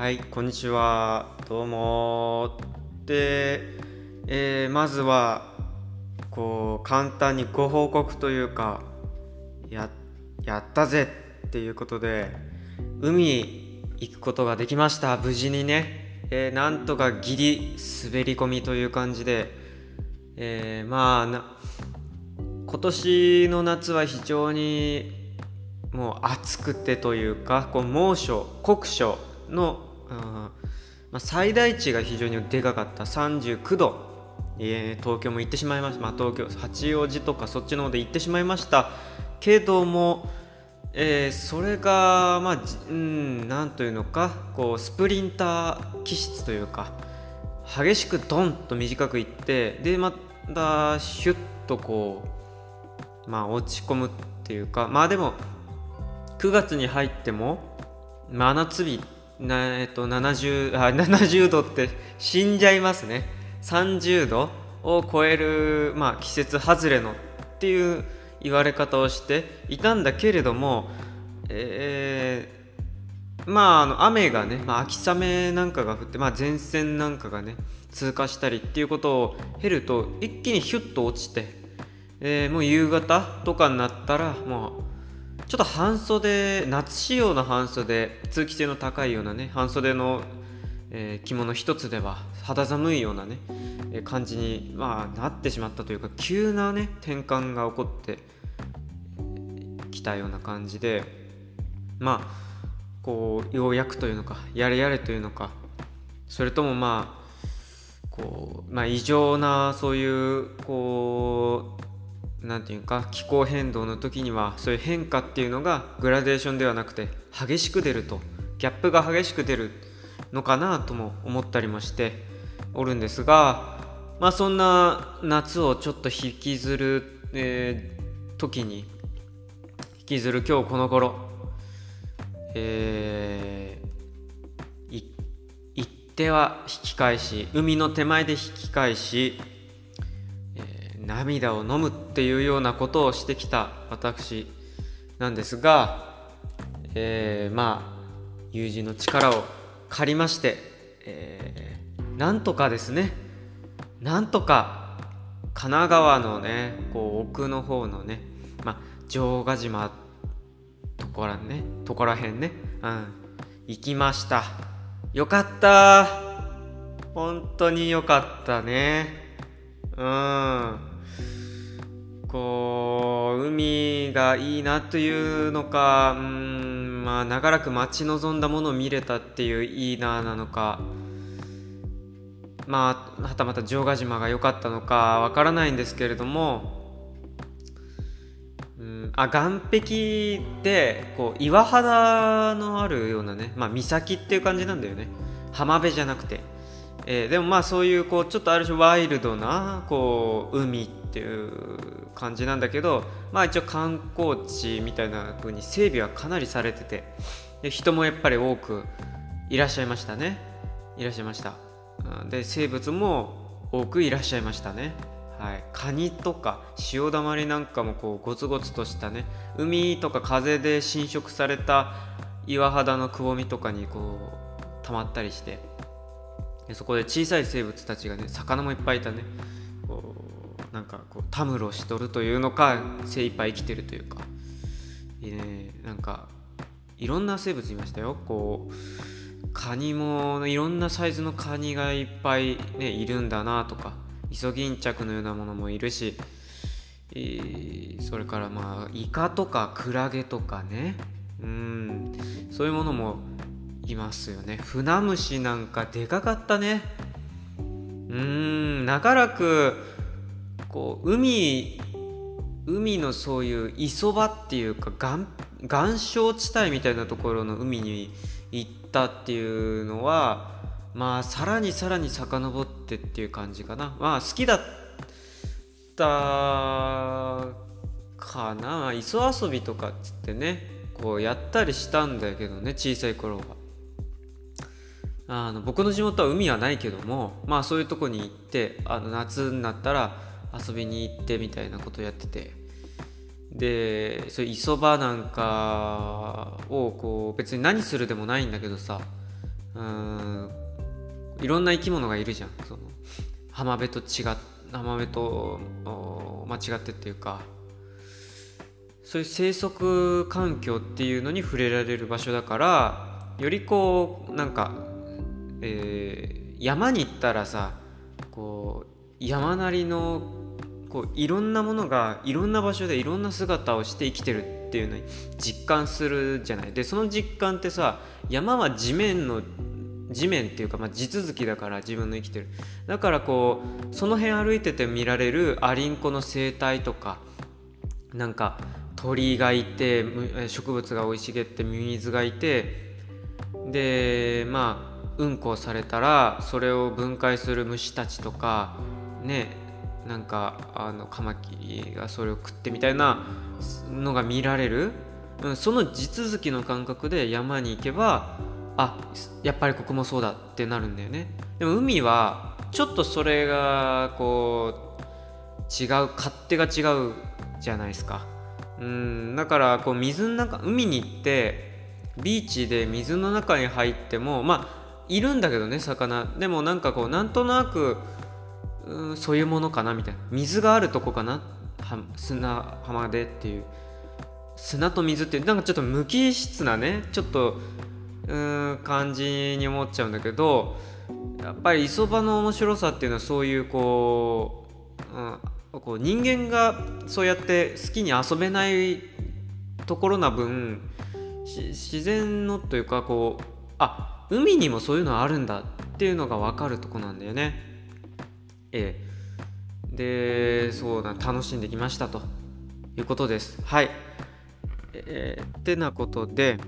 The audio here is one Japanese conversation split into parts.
はいこんにちは。どうもで、えーまずはこう簡単にご報告というかややったぜっていうことで海行くことができました。無事にね、えーなんとかギリ滑り込みという感じで、えーまあな今年の夏は非常にもう暑くてというかこう猛暑酷暑の、うん。まあ、最大値が非常にでかかった。39度、えー東京も行ってしまいました、まあ、東京八王子とかそっちの方で行ってしまいました。けども、えーそれがまあうんなんというのか。こうスプリンター気質というか激しくドンと短くいってでまたシュッとこうまあ落ち込むっていうか。まあでも9月に入っても真夏日ってな、えっと、70, あ 70度って死んじゃいますね。30度を超える、まあ、季節外れのっていう言われ方をしていたんだけれども、えーまああの雨がね、まあ、秋雨なんかが降って、まあ、前線なんかがね通過したりっていうことを経ると一気にヒュッと落ちて、えーもう夕方とかになったらもうちょっと半袖夏仕様の半袖通気性の高いようなね半袖の、えー着物一つでは肌寒いようなね、感じに、まあ、なってしまったというか急なね転換が起こってきたような感じでまあこうようやくというのかやれやれというのかそれともまあこうまあ異常なそういうこうなんていうか気候変動の時にはそういう変化っていうのがグラデーションではなくて激しく出るとギャップが激しく出るのかなとも思ったりもしておるんですがまあそんな夏をちょっと引きずる、えー時に引きずる今日この頃えー行っては引き返し海の手前で引き返し、涙を飲むっていうようなことをしてきた私なんですが、えーまあ友人の力を借りまして、えーなんとかですねなんとか神奈川のねこう奥の方のね、まあ、城ヶ島とこらねとこらへんねうん行きました。よかった。本当によかったね。うん。こう海がいいなというのかうんまあ長らく待ち望んだものを見れたっていういいななのか。まあはたまた城ヶ島が良かったのかわからないんですけれどもうん、あ岸壁でこう岩肌のあるようなね、まあ、岬っていう感じなんだよね。浜辺じゃなくて、えーでもまあそういうこうちょっとある種ワイルドなこう海っていう感じなんだけどまあ一応観光地みたいな風に整備はかなりされててで人もやっぱり多くいらっしゃいましたね。いらっしゃいました。で生物も多くいらっしゃいましたね。はい、カニとか潮だまりなんかもこうゴツゴツとしたね海とか風で浸食された岩肌のくぼみとかにこう溜まったりしてでそこで小さい生物たちがね魚もいっぱいいたね。なんかこうたむろしとるというのか精一杯生きてるというか。いいね。なんかいろんな生物いましたよ。こうカニもいろんなサイズのカニがいっぱい、ね、いるんだなとか。イソギンチャクのようなものもいるし、えーそれからまあイカとかクラゲとかね。うん。そういうものもいますよね。フナムシなんかでかかったね。うん。長らくこう海海のそういう磯場っていうか岩岩礁地帯みたいなところの海に行ったっていうのはまあさらにさらに遡ってっていう感じかな。まあ好きだったかな。磯遊びとかっつってねこうやったりしたんだけどね小さい頃は。あの僕の地元は海はないけどもまあそういうとこに行ってあの夏になったら遊びに行ってみたいなことやってて。でそういう磯場なんかをこう別に何するでもないんだけどさ、うんいろんな生き物がいるじゃん。その浜辺と違っ浜辺と間違ってっていうか。そういう生息環境っていうのに触れられる場所だからよりこうなんか、えー、山に行ったらさこう山なりのこういろんなものがいろんな場所でいろんな姿をして生きてるっていうのに実感するじゃない。でその実感ってさ山は地面の地面っていうか、まあ、地続きだから自分の生きてる。だからこうその辺歩いてて見られるアリンコの生態とかなんか鳥がいて植物が生い茂ってミミズがいてでまあうんこをされたらそれを分解する虫たちとかねなんかあのカマキリがそれを食ってみたいなのが見られる、うん、その地続きの感覚で山に行けばあやっぱりここもそうだってなるんだよね。でも海はちょっとそれがこう違う勝手が違うじゃないですか。うんだからこう水の中海に行ってビーチで水の中に入ってもまあいるんだけどね魚。でもなんかこうなんとなくうんそういうものかなみたいな。水があるとこかな？砂浜でっていう。砂と水ってなんかちょっと無機質なねちょっとうん感じに思っちゃうんだけどやっぱり磯場の面白さっていうのはそういうこう,、うん、こう人間がそうやって好きに遊べないところな分自然のというかこうあ海にもそういうのあるんだっていうのが分かるとこなんだよね。ええ。でそうだ楽しんできましたということです。はい。えー、ってなことで。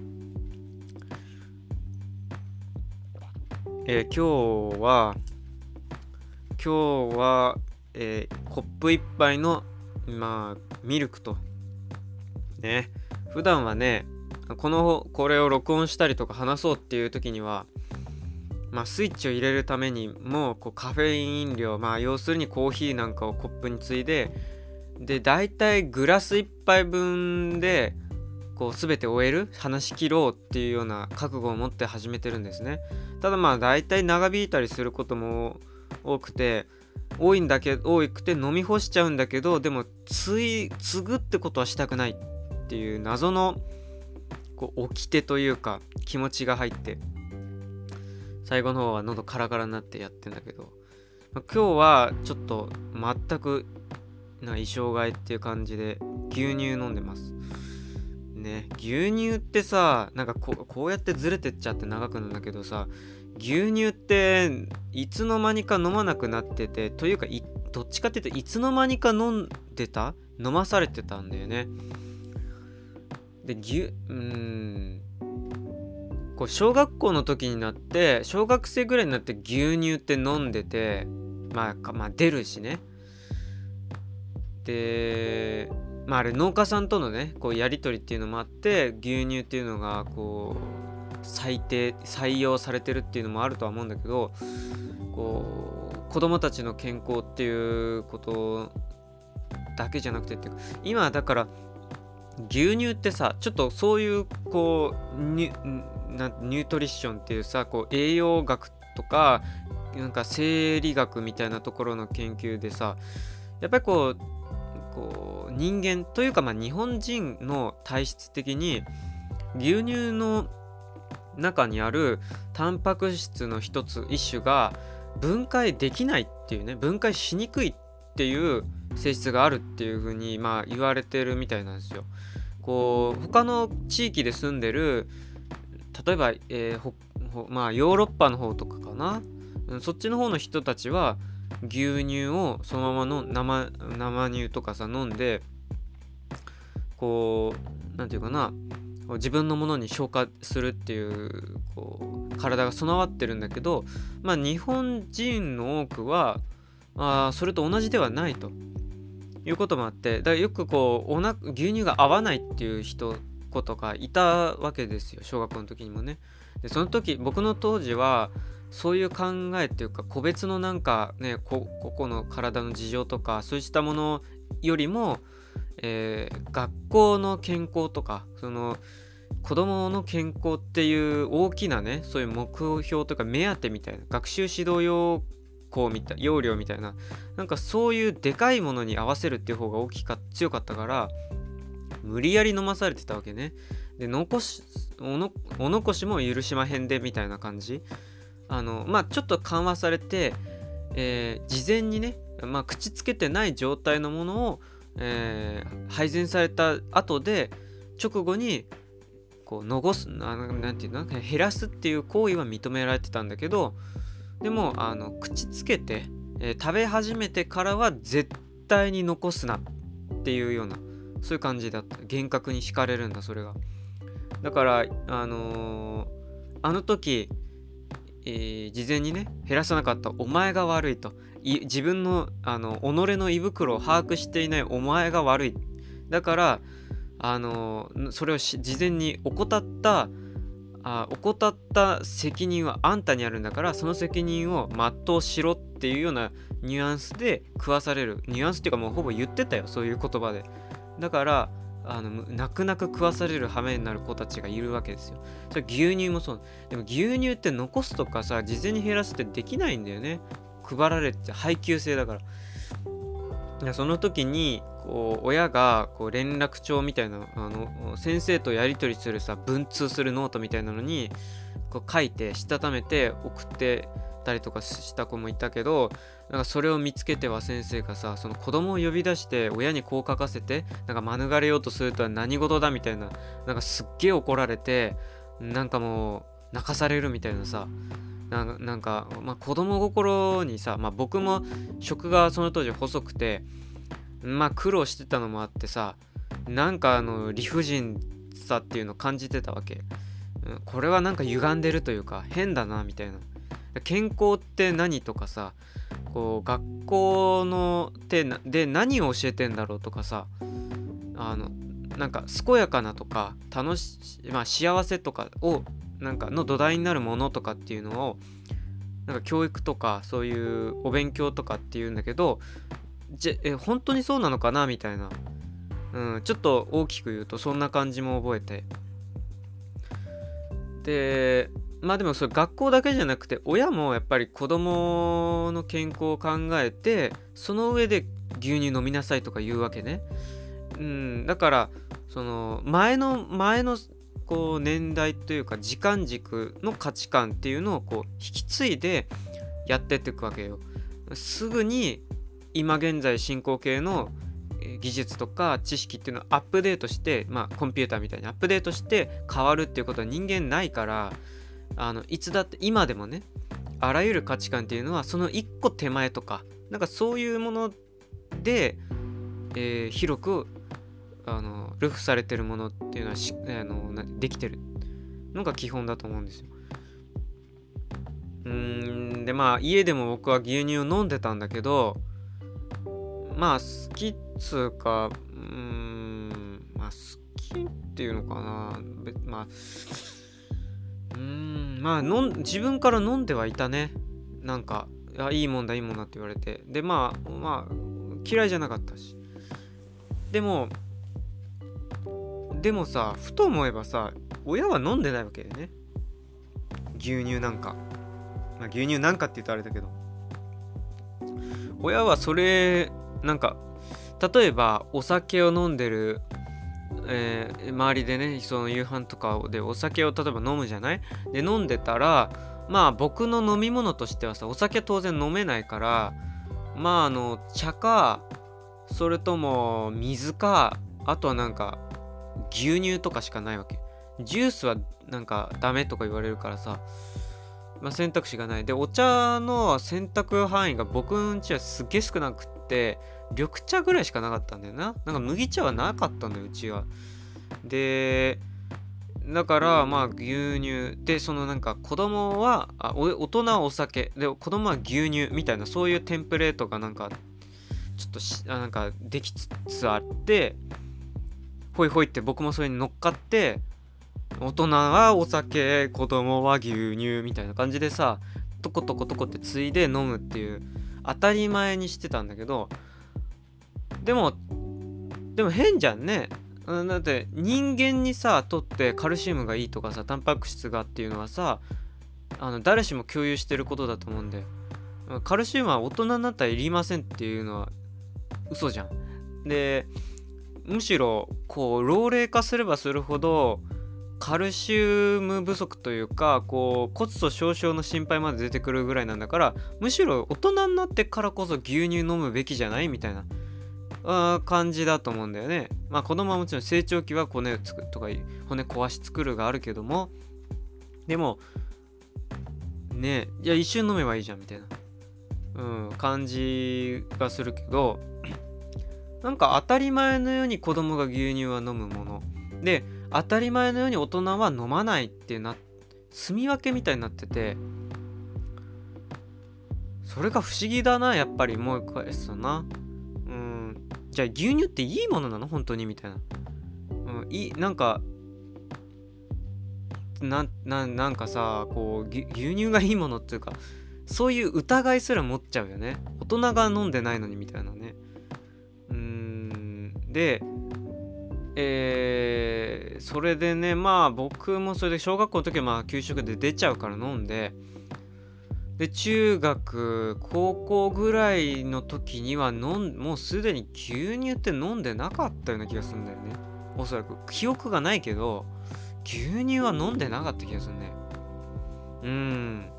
えー、今日は今日は、えー、コップ1杯のまあミルクとね普段はねこのこれを録音したりとか話そうっていう時にはまあ、スイッチを入れるためにもこうカフェイン飲料まあ要するにコーヒーなんかをコップについでで大体グラス1杯分でこう全て終える？話し切ろうっていうような覚悟を持って始めてるんですね。ただまあ大体長引いたりすることも多くて多いんだけど多くて飲み干しちゃうんだけどでもつい継ぐってことはしたくないっていう謎のこう掟というか気持ちが入って。最後の方は喉カラカラになってやってんだけど、まあ、今日はちょっと全くな衣装替えっていう感じで牛乳飲んでます。ね牛乳ってさなんかここうやってずれてっちゃって長くなんだけどさ牛乳っていつの間にか飲まなくなっててというかどっちかっていうといつの間にか飲んでた？飲まされてたんだよね。で牛うん。こう小学校の時になって小学生ぐらいになって牛乳って飲んでてまあ、まあ、出るしね。でまああれ農家さんとのねこうやり取りっていうのもあって牛乳っていうのがこう最低採用されてるっていうのもあるとは思うんだけどこう子供たちの健康っていうことだけじゃなくてっていうか今だから牛乳ってさちょっとそういうこうニュニュートリッションっていうさこう栄養学とかなんか生理学みたいなところの研究でさやっぱりこうこう人間というかまあ日本人の体質的に牛乳の中にあるタンパク質の一つ一種が分解できないっていうね分解しにくいっていう性質があるっていうふうにまあ言われてるみたいなんですよ。こう他の地域で住んでる例えば、えー、まあヨーロッパの方とかかな、うん、そっちの方の人たちは牛乳をそのままの生生乳とかさ飲んでこう何て言うかな。自分のものに消化するっていうこう体が備わってるんだけどまあ日本人の多くはあそれと同じではないということもあってだからよくこうおな牛乳が合わないっていう人子とかいたわけですよ小学校の時にもね。でその時僕の当時はそういう考えっていうか個別のなんかね個々の体の事情とかそうしたものよりも、えー、学校の健康とかその子供の健康っていう大きなねそういう目標とか目当てみたいな学習指導要項みたい要領みたいななんかそういうでかいものに合わせるっていう方が大きか強かったから無理やり飲まされてたわけね。で残しおのお残しも許しまへんでみたいな感じ。あのまあちょっと緩和されて、えー、事前にね、まあ、口つけてない状態のものを、えー、配膳された後で直後にこう残す何て言うの？減らすっていう行為は認められてたんだけどでもあの口つけて、えー、食べ始めてからは絶対に残すなっていうようなそういう感じだった。厳格に敷かれるんだそれが。だからあのー、あの時、えー、事前にね減らさなかった。お前が悪いと。自分のあの己の胃袋を把握していない。お前が悪い。だからあのー、それを事前に怠ったあ怠った責任はあんたにあるんだからその責任を全うしろっていうようなニュアンスで食わされる。ニュアンスっていうかもうほぼ言ってたよ。そういう言葉で。だからあの泣く泣く食わされる羽目になる子たちがいるわけですよ。それ牛乳もそう。でも牛乳って残すとかさ事前に減らすってできないんだよね。配られて配給制だから。その時にこう親がこう連絡帳みたいなあの先生とやり取りするさ文通するノートみたいなのにこう書いてしたためて送ってたりとかした子もいたけどなんかそれを見つけては先生がさその子供を呼び出して親にこう書かせてなんか免れようとするとは何事だみたいななんかすっげえ怒られてなんかもう泣かされるみたいなさなんか、まあ、子供心にさ、まあ、僕も食がその当時細くてまあ苦労してたのもあってさなんかあの理不尽さっていうのを感じてたわけ、これはなんか歪んでるというか変だなみたいな。健康って何とかさこう学校のてで何を教えてんだろうとかさあのなんか健やかなとか楽し、まあ、幸せとかをなんかの土台になるものとかっていうのをなんか教育とかそういうお勉強とかっていうんだけどじえ本当にそうなのかなみたいな、うん、ちょっと大きく言うとそんな感じも覚えて。でまあでもそれ学校だけじゃなくて親もやっぱり子供の健康を考えてその上で牛乳飲みなさいとか言うわけね、うん、だからその前の前のこう年代というか時間軸の価値観っていうのをこう引き継いでやってっていくわけよ。すぐに今現在進行形の技術とか知識っていうのをアップデートしてまあコンピューターみたいにアップデートして変わるっていうことは人間ないからあのいつだって今でもねあらゆる価値観っていうのはその一個手前とかなんかそういうもので、えー、広くあのルフされてるものっていうのはしあのできてるのが基本だと思うんですよ。うんでまあ家でも僕は牛乳を飲んでたんだけどまあ好きっつうか、うん、まあ好きっていうのかな。まあ、うん、まあ飲、自分から飲んではいたね。なんか、あいいもんだ、いいもんだって言われて。で、まあ、まあ、嫌いじゃなかったし。でも、でもさ、ふと思えばさ、親は飲んでないわけだよね。牛乳なんか。まあ、牛乳なんかって言うとあれだけど。親はそれなんか例えばお酒を飲んでる、えー、周りでねその夕飯とかでお酒を例えば飲むじゃない？で飲んでたらまあ僕の飲み物としてはさお酒当然飲めないからまああの茶かそれとも水かあとはなんか牛乳とかしかないわけ。ジュースはなんかダメとか言われるからさまあ、選択肢がない。でお茶の選択範囲が僕んちはすっげえ少なくって緑茶ぐらいしかなかったんだよな。なんか麦茶はなかったんだようちは。でだからまあ牛乳。でそのなんか子供はあ大人はお酒。で子供は牛乳みたいなそういうテンプレートがなんかちょっとしあなんかできつつあってほいほいって僕もそれに乗っかって大人はお酒子供は牛乳みたいな感じでさトコトコトコってついで飲むっていう当たり前にしてたんだけどでもでも変じゃんね。だって人間にさとってカルシウムがいいとかさタンパク質がっていうのはさあの誰しも共有してることだと思うんでカルシウムは大人になったらいりませんっていうのは嘘じゃん。でむしろこう老齢化すればするほどカルシウム不足というかこう骨粗しょう症の心配まで出てくるぐらいなんだからむしろ大人になってからこそ牛乳飲むべきじゃない？みたいな。感じだと思うんだよね。まあ子供はもちろん成長期は骨をつくとか骨壊し作るがあるけども。でもねいや一瞬飲めばいいじゃんみたいな、うん、感じがするけど。なんか当たり前のように子供が牛乳は飲むもの。で当たり前のように大人は飲まないってな住み分けみたいになってて。それが不思議だなやっぱりもう一回すな。うん。じゃあ牛乳っていいものなの？本当に？みたいな、うん、いなんかなななんかさこう牛乳がいいものっていうかそういう疑いすら持っちゃうよね。大人が飲んでないのにみたいなね。うん。でえー、それでねまあ僕もそれで小学校の時はまあ給食で出ちゃうから飲んでで中学高校ぐらいの時には飲んもうすでに牛乳って飲んでなかったような気がするんだよね。おそらく。記憶がないけど牛乳は飲んでなかった気がするねうん。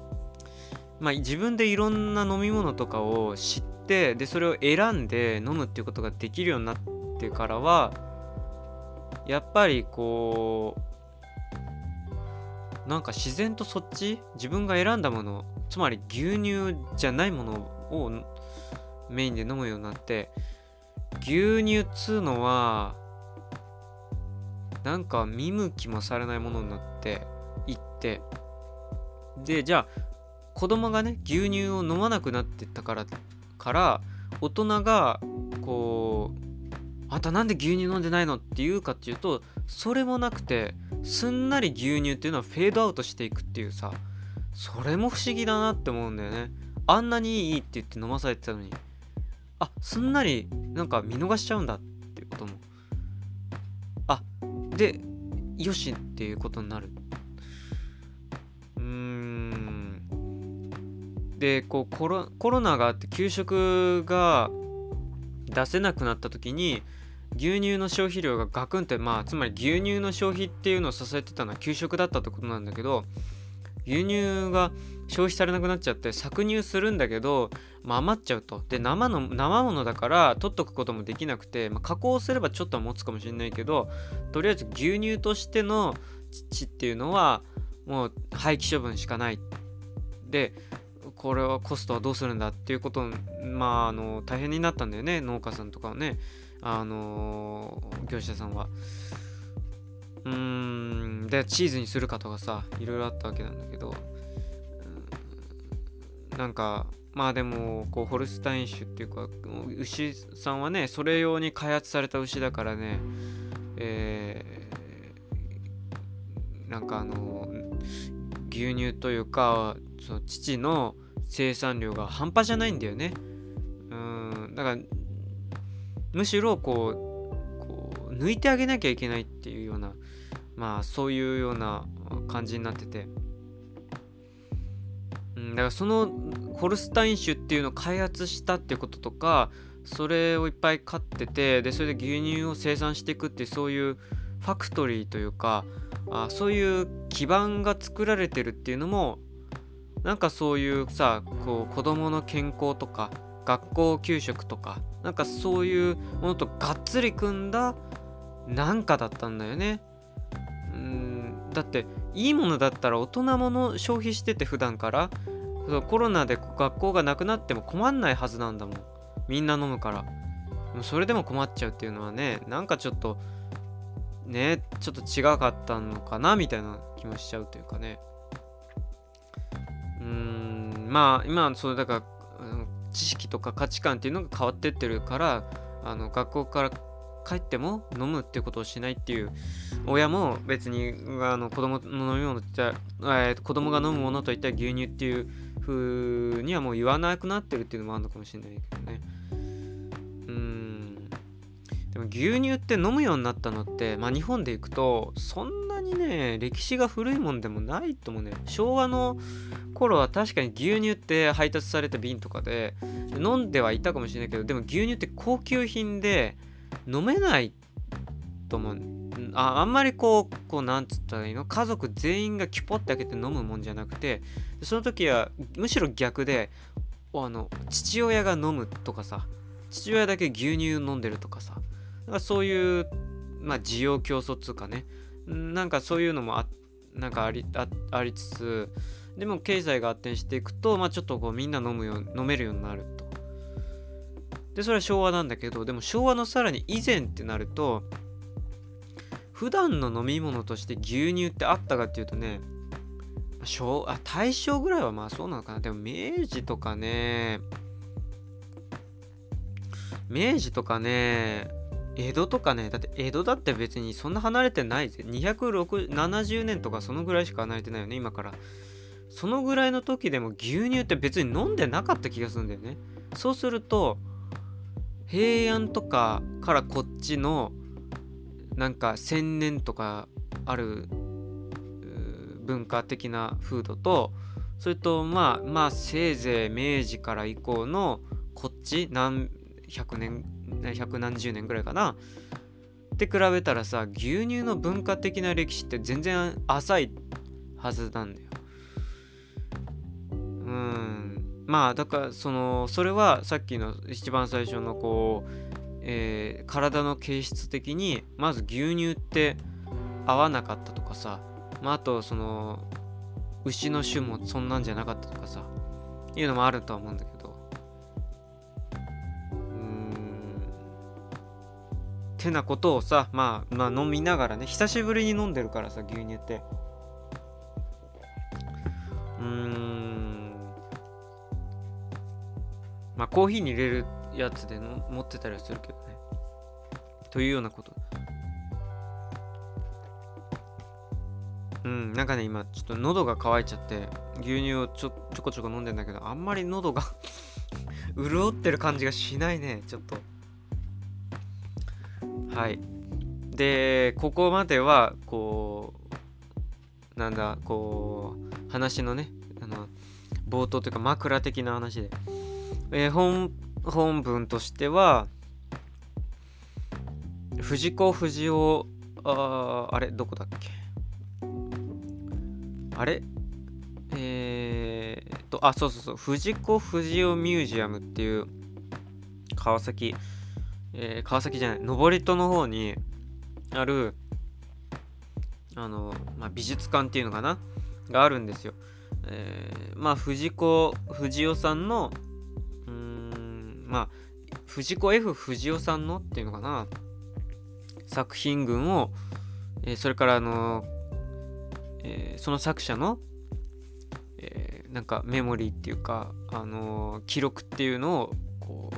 まあ自分でいろんな飲み物とかを知ってでそれを選んで飲むっていうことができるようになってからはやっぱりこうなんか自然とそっち自分が選んだものつまり牛乳じゃないものをメインで飲むようになって牛乳っつうのはなんか見向きもされないものになっていってでじゃあ子供がね牛乳を飲まなくなってったからから大人がこうあんたなんで牛乳飲んでないのって言うかっていうとそれもなくてすんなり牛乳っていうのはフェードアウトしていくっていうさそれも不思議だなって思うんだよね。あんなにいいって言って飲まされてたのに。あすんなりなんか見逃しちゃうんだっていうことも。あでよしっていうことになる。うーん。でこうコロコロナがあって給食が出せなくなった時に牛乳の消費量がガクンってまあつまり牛乳の消費っていうのを支えてたのは給食だったってことなんだけど牛乳が消費されなくなっちゃって搾乳するんだけど、まあ、余っちゃうと。で生の生ものだから取っとくこともできなくて、まあ、加工すればちょっとは持つかもしれないけどとりあえず牛乳としての乳っていうのはもう廃棄処分しかない。でこれはコストはどうするんだっていうことまああの大変になったんだよね。農家さんとかはね。あの、業者さんは。うーん、で、チーズにするかとかさ、いろいろあったわけなんだけど、なんか、まあでも、こう、ホルスタイン種っていうか、牛さんはね、それ用に開発された牛だからね、えー、なんかあの、牛乳というか、その父の生産量が半端じゃないんだよね。うん、だから、むしろこうこう抜いてあげなきゃいけないっていうようなまあそういうような感じになってて、うん、だからそのホルスタイン種っていうのを開発したってこととかそれをいっぱい飼っててでそれで牛乳を生産していくってそういうファクトリーというかあそういう基盤が作られてるっていうのもなんかそういうさこう子供の健康とか学校給食とかなんかそういうものとがっつり組んだなんかだったんだよね。うんだっていいものだったら大人もの消費してて普段からそコロナで学校がなくなっても困んないはずなんだもん。みんな飲むから。もそれでも困っちゃうっていうのはねなんかちょっとねちょっと違かったのかなみたいな気もしちゃうというかね。うんまあ今それだから知識とか価値観っていうのが変わってってるからあの学校から帰っても飲むってことをしないっていう親も別にあの子供の飲み物って、えー、子供が飲むものといったら牛乳っていう風にはもう言わなくなってるっていうのもあるのかもしれないけどね。うん。でも牛乳って飲むようになったのってまあ日本でいくとそんなにね歴史が古いもんでもないと思うね。昭和の頃は確かに牛乳って配達された瓶とかで飲んではいたかもしれないけどでも牛乳って高級品で飲めないと思う。ああんまりこうこうなんつったらいいの？家族全員がキュポって開けて飲むもんじゃなくてその時はむしろ逆であの父親が飲むとかさ父親だけ牛乳飲んでるとかさかそういう、まあ、需要競争っつうかね。なんかそういうのもあなんかありありつつでも経済が発展していくと、まあ、ちょっとこうみんな飲むよ飲めるようになる。でそれは昭和なんだけどでも昭和のさらに以前ってなると普段の飲み物として牛乳ってあったかっていうとね昭あ大正ぐらいはまあそうなのかな。でも明治とかね明治とかね江戸とかねだって江戸だって別にそんな離れてないぜ。270年とかそのぐらいしか離れてないよね今から。そのぐらいの時でも牛乳って別に飲んでなかった気がするんだよね。そうすると平安とかからこっちのなんか千年とかある文化的な風土とそれとまあまあせいぜい明治から以降のこっち何百年百何十年ぐらいかなって比べたらさ牛乳の文化的な歴史って全然浅いはずなんだよ。まあだからそのそれはさっきの一番最初のこう、えー、体の形質的にまず牛乳って合わなかったとかさ、まあ、あとその牛の種もそんなんじゃなかったとかさいうのもあるとは思うんだけど。うん。てなことをさ、まあ、まあ飲みながらね久しぶりに飲んでるからさ牛乳って。うん。まあコーヒーに入れるやつでの持ってたりはするけどね。というようなこと。うんなんかね今ちょっと喉が渇いちゃって牛乳をちょちょこちょこ飲んでんだけどあんまり喉が 潤ってる感じがしないねちょっと。はい。でここまではこうなんだこう話のねあの冒頭というか枕的な話で、えー、本本文としては藤子不二雄ああれどこだっけ？あれ？えー、っとあそうそうそう。藤子不二雄ミュージアムっていう川崎えー、川崎じゃない登戸の方にあるあの、まあ、美術館っていうのかな？があるんですよ。えー、まあ藤子不二雄さんのまあ藤子 F 不二雄さんのっていうのかな。作品群を、えー、それからあの、えー、その作者の、えー、なんかメモリーっていうか、あの記録っていうのをこう、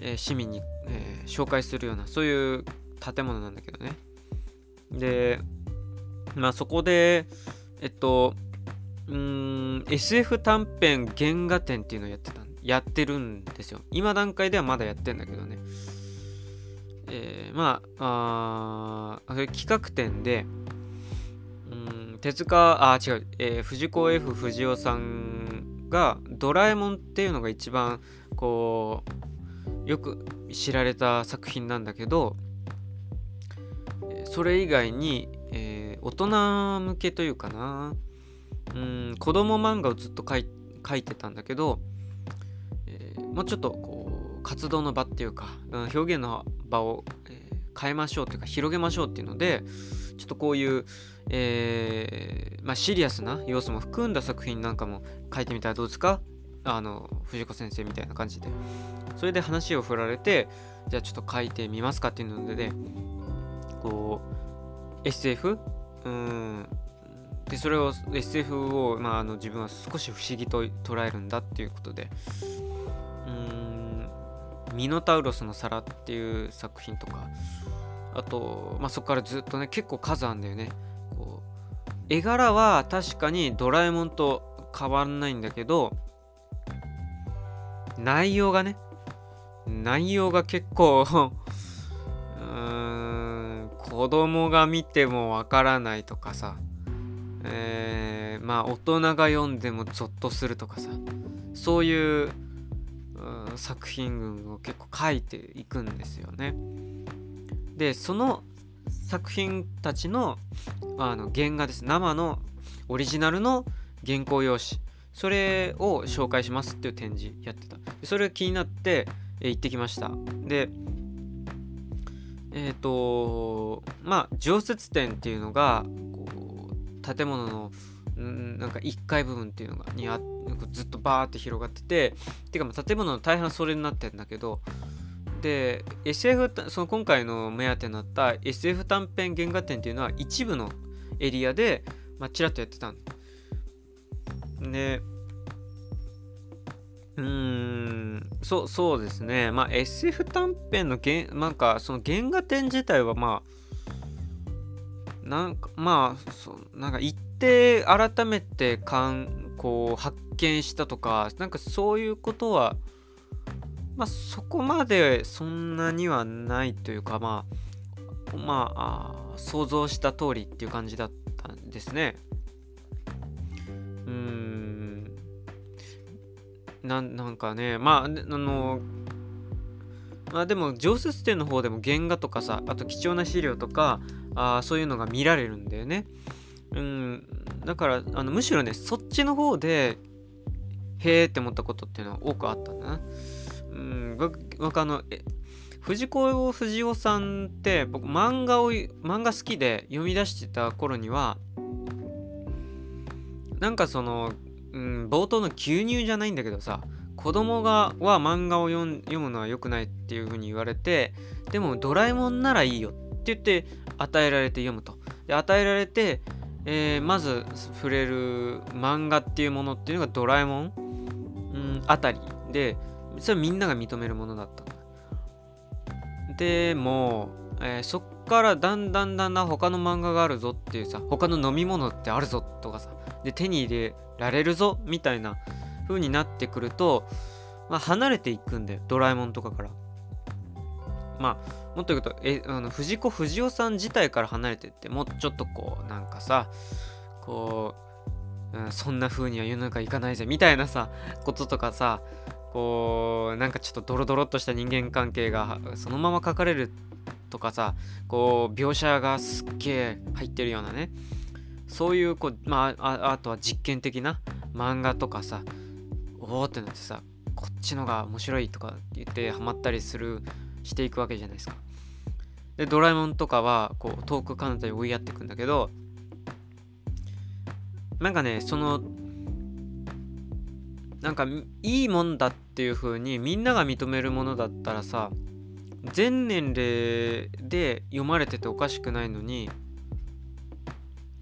え市民にえ、紹介するようなそういう建物なんだけどね。でまあそこでえっとうん SF 短編原画展っていうのをやってたんやってるんですよ。今段階ではまだやってんだけどね。えー、まああ企画展でうん手塚あ違う、えー、藤子 F 不二雄さんがドラえもんっていうのが一番こうよく知られた作品なんだけどそれ以外に、えー、大人向けというかな。うん子供漫画をずっと描い描いてたんだけど、もうちょっとこう活動の場っていうか、うん、表現の場を、えー、変えましょうというか広げましょうっていうのでちょっとこういう、えー、まあ、シリアスな要素も含んだ作品なんかも書いてみたらどうですか？あの藤子先生みたいな感じで。それで話を振られてじゃあちょっと書いてみますかっていうのでねこう SF うん。でそれを SF を、まあ、あの自分は少し不思議と捉えるんだっていうことで。ミノタウロスの皿っていう作品とかあと、まあ、そこからずっとね結構数あるんだよね。こう絵柄は確かにドラえもんと変わんないんだけど内容がね内容が結構 うん子供が見てもわからないとかさ、えー、まあ大人が読んでもゾッとするとかさそういう、作品群を結構書いていくんですよね。でその作品たちのあの原画です。生のオリジナルの原稿用紙。それを紹介しますっていう展示やってた。それが気になって、え行ってきました。でえっ、ー、とまあ常設展っていうのがこう建物のんなんか1階部分っていうのがにあずっとバーって広がってててかまあ建物の大半それになってるんだけどで SF その今回の目当てになった SF 短編原画展っていうのは一部のエリアで、まあ、ちらっとやってたんでうーんそうそうですね。まあ SF 短編の原なんかその原画展自体はまあなんかまあそなんか一定改めてかんこう発見したとかなんかそういうことはまあそこまでそんなにはないというかまあまあ想像した通りっていう感じだったんですね。うんななんかねまああのまあでも常設展の方でも原画とかさあと貴重な資料とかあそういうのが見られるんだよね。うん、だからあのむしろねそっちの方でへえって思ったことっていうのは多くあったんだな。うん僕あの藤子不二雄さんって僕漫画を漫画好きで読み出してた頃にはなんかその、うん、冒頭の牛乳じゃないんだけどさ子供がは漫画を読むのは良くないっていう風に言われてでもドラえもんならいいよって言って与えられて読むとで与えられて、えー、まず触れる漫画っていうものっていうのがドラえもん、うん、あたり。でそれはみんなが認めるものだった。でも、えー、そっからだんだんだんだん他の漫画があるぞっていうさ他の飲み物ってあるぞとかさで手に入れられるぞみたいな風になってくると、まあ、離れていくんだよ。ドラえもんとかから。まあもっと言うとえあの藤子不二雄さん自体から離れてってもうちょっとこうなんかさこう、うん、そんな風には世の中いかないぜみたいなさこととかさこうなんかちょっとドロドロっとした人間関係がそのまま書かれるとかさこう描写がすっげえ入ってるようなねそういうこうまああとは実験的な漫画とかさおおってなってさこっちのが面白いとか言ってハマったりするしていくわけじゃないですか。でドラえもんとかはこう遠く彼方に追いやっていくんだけどなんかねそのなんかいいもんだっていう風にみんなが認めるものだったらさ全年齢で読まれてておかしくないのに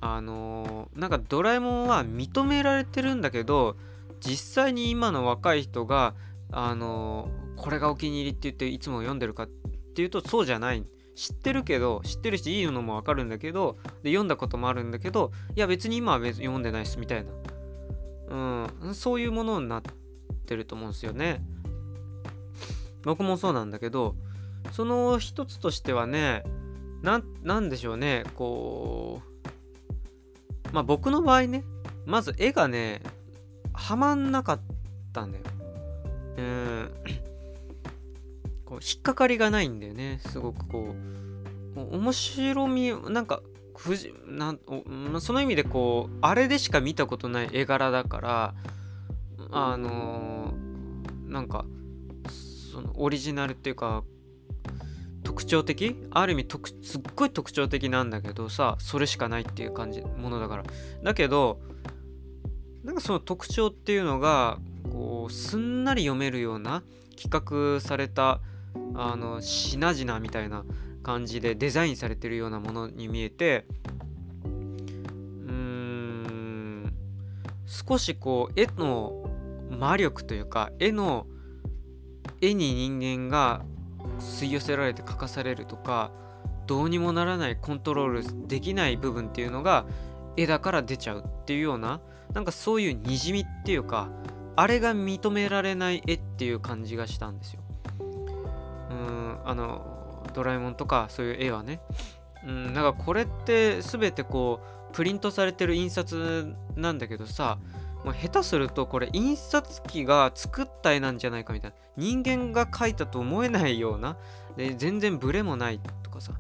あのー、なんかドラえもんは認められてるんだけど実際に今の若い人があのー、これがお気に入りって言っていつも読んでるかっていうとそうじゃない。知ってるけど知ってるしいいのもわかるんだけどで読んだこともあるんだけどいや別に今は別読んでないっすみたいなうん、そういうものになってると思うんですよね。僕もそうなんだけどその一つとしてはねなんでしょうねこうまあ僕の場合ねまず絵がねはまんなかったんだよ。うん引っかかりがないんだよね。すごくこう。面白みなんかふじなんその意味でこうあれでしか見たことない絵柄だからあのー、なんかそのオリジナルっていうか特徴的？ある意味すっごい特徴的なんだけどさそれしかないっていう感じものだから。だけどなんかその特徴っていうのがこうすんなり読めるような企画されたあの品々みたいな感じでデザインされてるようなものに見えてうーん少しこう絵の魔力というか絵の絵に人間が吸い寄せられて描かされるとかどうにもならないコントロールできない部分っていうのが絵だから出ちゃうっていうようななんかそういうにじみっていうかあれが認められない絵っていう感じがしたんですよ。うんあのドラえもんとかそういう絵はね。うん、だかこれって全てこうプリントされてる印刷なんだけどさもう下手するとこれ印刷機が作った絵なんじゃないかみたいな。人間が描いたと思えないような。で全然ブレもないとかさ。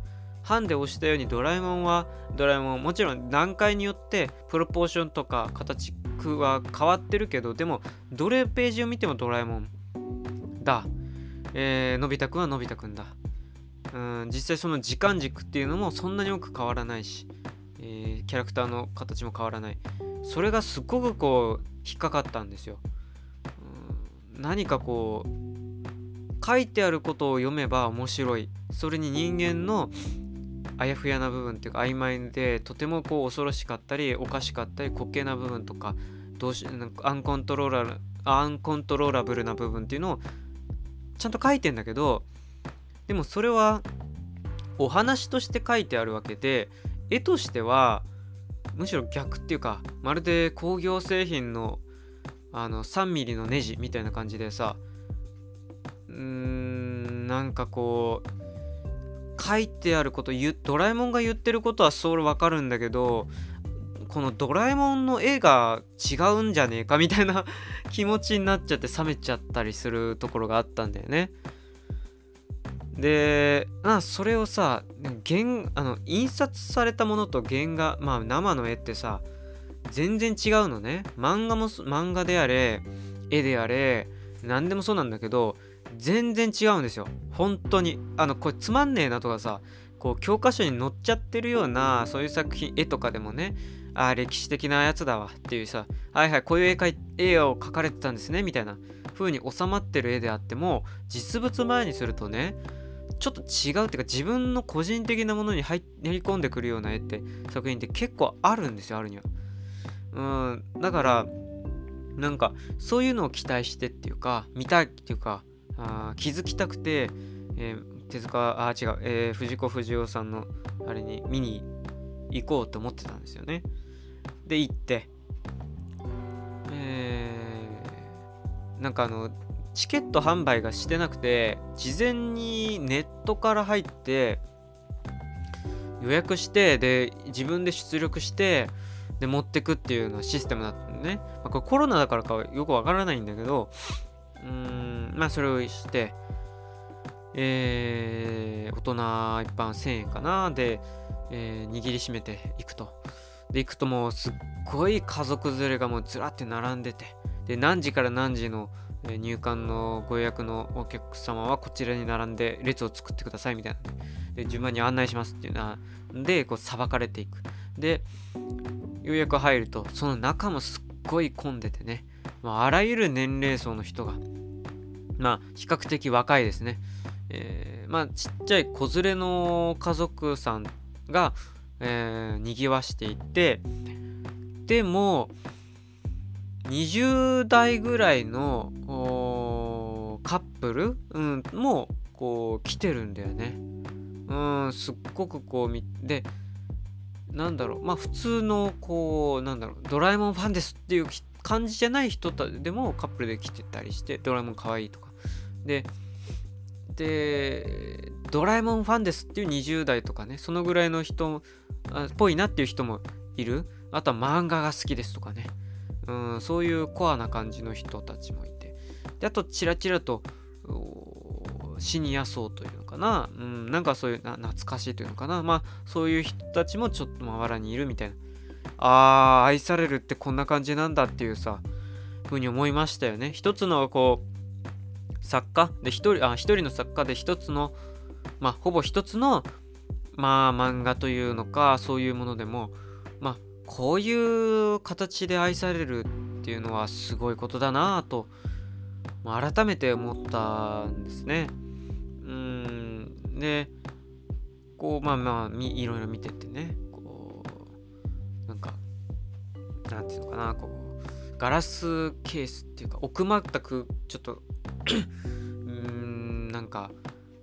ハンで押したようにドラえもんはドラえもんもちろん段階によってプロポーションとか形は変わってるけどでもどれページを見てもドラえもんだ、えー、のび太くんはのび太くんだ。うん実際その時間軸っていうのもそんなに多く変わらないし、えー、キャラクターの形も変わらない。それがすっごくこう引っかかったんですよ、うん、何かこう書いてあることを読めば面白い。それに人間のあやふやな部分っていうか曖昧でとてもこう恐ろしかったりおかしかったり滑稽な部分とかどうしなんかアンコントローラアンコントローラブルな部分っていうのをちゃんと書いてんだけどでもそれはお話として書いてあるわけで絵としてはむしろ逆っていうかまるで工業製品のあの 3mm のネジみたいな感じでさうーんなんかこう書いてあることドラえもんが言ってることはそうわかるんだけどこのドラえもんの絵が違うんじゃねえかみたいな 気持ちになっちゃって冷めちゃったりするところがあったんだよね。で、あそれをさ、原あの印刷されたものと原画、まあ生の絵ってさ、全然違うのね。漫画も、漫画であれ、絵であれ、何でもそうなんだけど、全然違うんですよ。本当に。あの、これつまんねえなとかさ、こう教科書に載っちゃってるような、そういう作品、絵とかでもね、ああ、歴史的なやつだわっていうさ、はいはい、こういう絵絵を描かれてたんですね、みたいな風に収まってる絵であっても、実物前にするとね、ちょっと違うっていうか自分の個人的なものに入り込んでくるような絵って作品って結構あるんですよあるには。うんだからなんかそういうのを期待してっていうか見たいっていうかあ気づきたくて、えー、手塚あ違う、えー、藤子不二雄さんのあれに見に行こうと思ってたんですよね。で行ってえー、なんかあのチケット販売がしてなくて事前にネットから入って予約してで自分で出力してで持ってくっていうようなシステムだったのね、まあ、これコロナだからかよくわからないんだけどうーんまあそれをしてえー、大人一般1000円かな。で、えー、握りしめていくと。で行くともうすっごい家族連れがもうずらって並んでて。で何時から何時の入館のご予約のお客様はこちらに並んで列を作ってくださいみたいな。で順番に案内しますっていう。なでこう裁かれていく。でようやく入るとその中もすっごい混んでてね、まあ、あらゆる年齢層の人がまあ比較的若いですね、えー、まあちっちゃい子連れの家族さんが、えー、にぎわしていてでも20代ぐらいのカップル、うん、もこう来てるんだよね。うん、すっごくこう見でなんだろう。まあ普通のこうなんだろう。ドラえもんファンですっていう感じじゃない人でもカップルで来てたりしてドラえもんかわいいとか。ででドラえもんファンですっていう20代とかねそのぐらいの人っぽいなっていう人もいる。あとは漫画が好きですとかね。うん、そういうコアな感じの人たちもいて。であとチラチラとシニア層というのかな、うん、なんかそういうな懐かしいというのかな。まあそういう人たちもちょっとまばらにいるみたいな。あー愛されるってこんな感じなんだっていうさふうに思いましたよね。一つのこう作家で一人あ一人の作家で一つのまあほぼ一つのまあ漫画というのかそういうものでもまあこういう形で愛されるっていうのはすごいことだなぁと、まあ、改めて思ったんですね。うん。で、こう、まあまあ、いろいろ見ててね、こう、なんか、なんていうのかな、こう、ガラスケースっていうか、奥まったく、ちょっとうーん、なんか、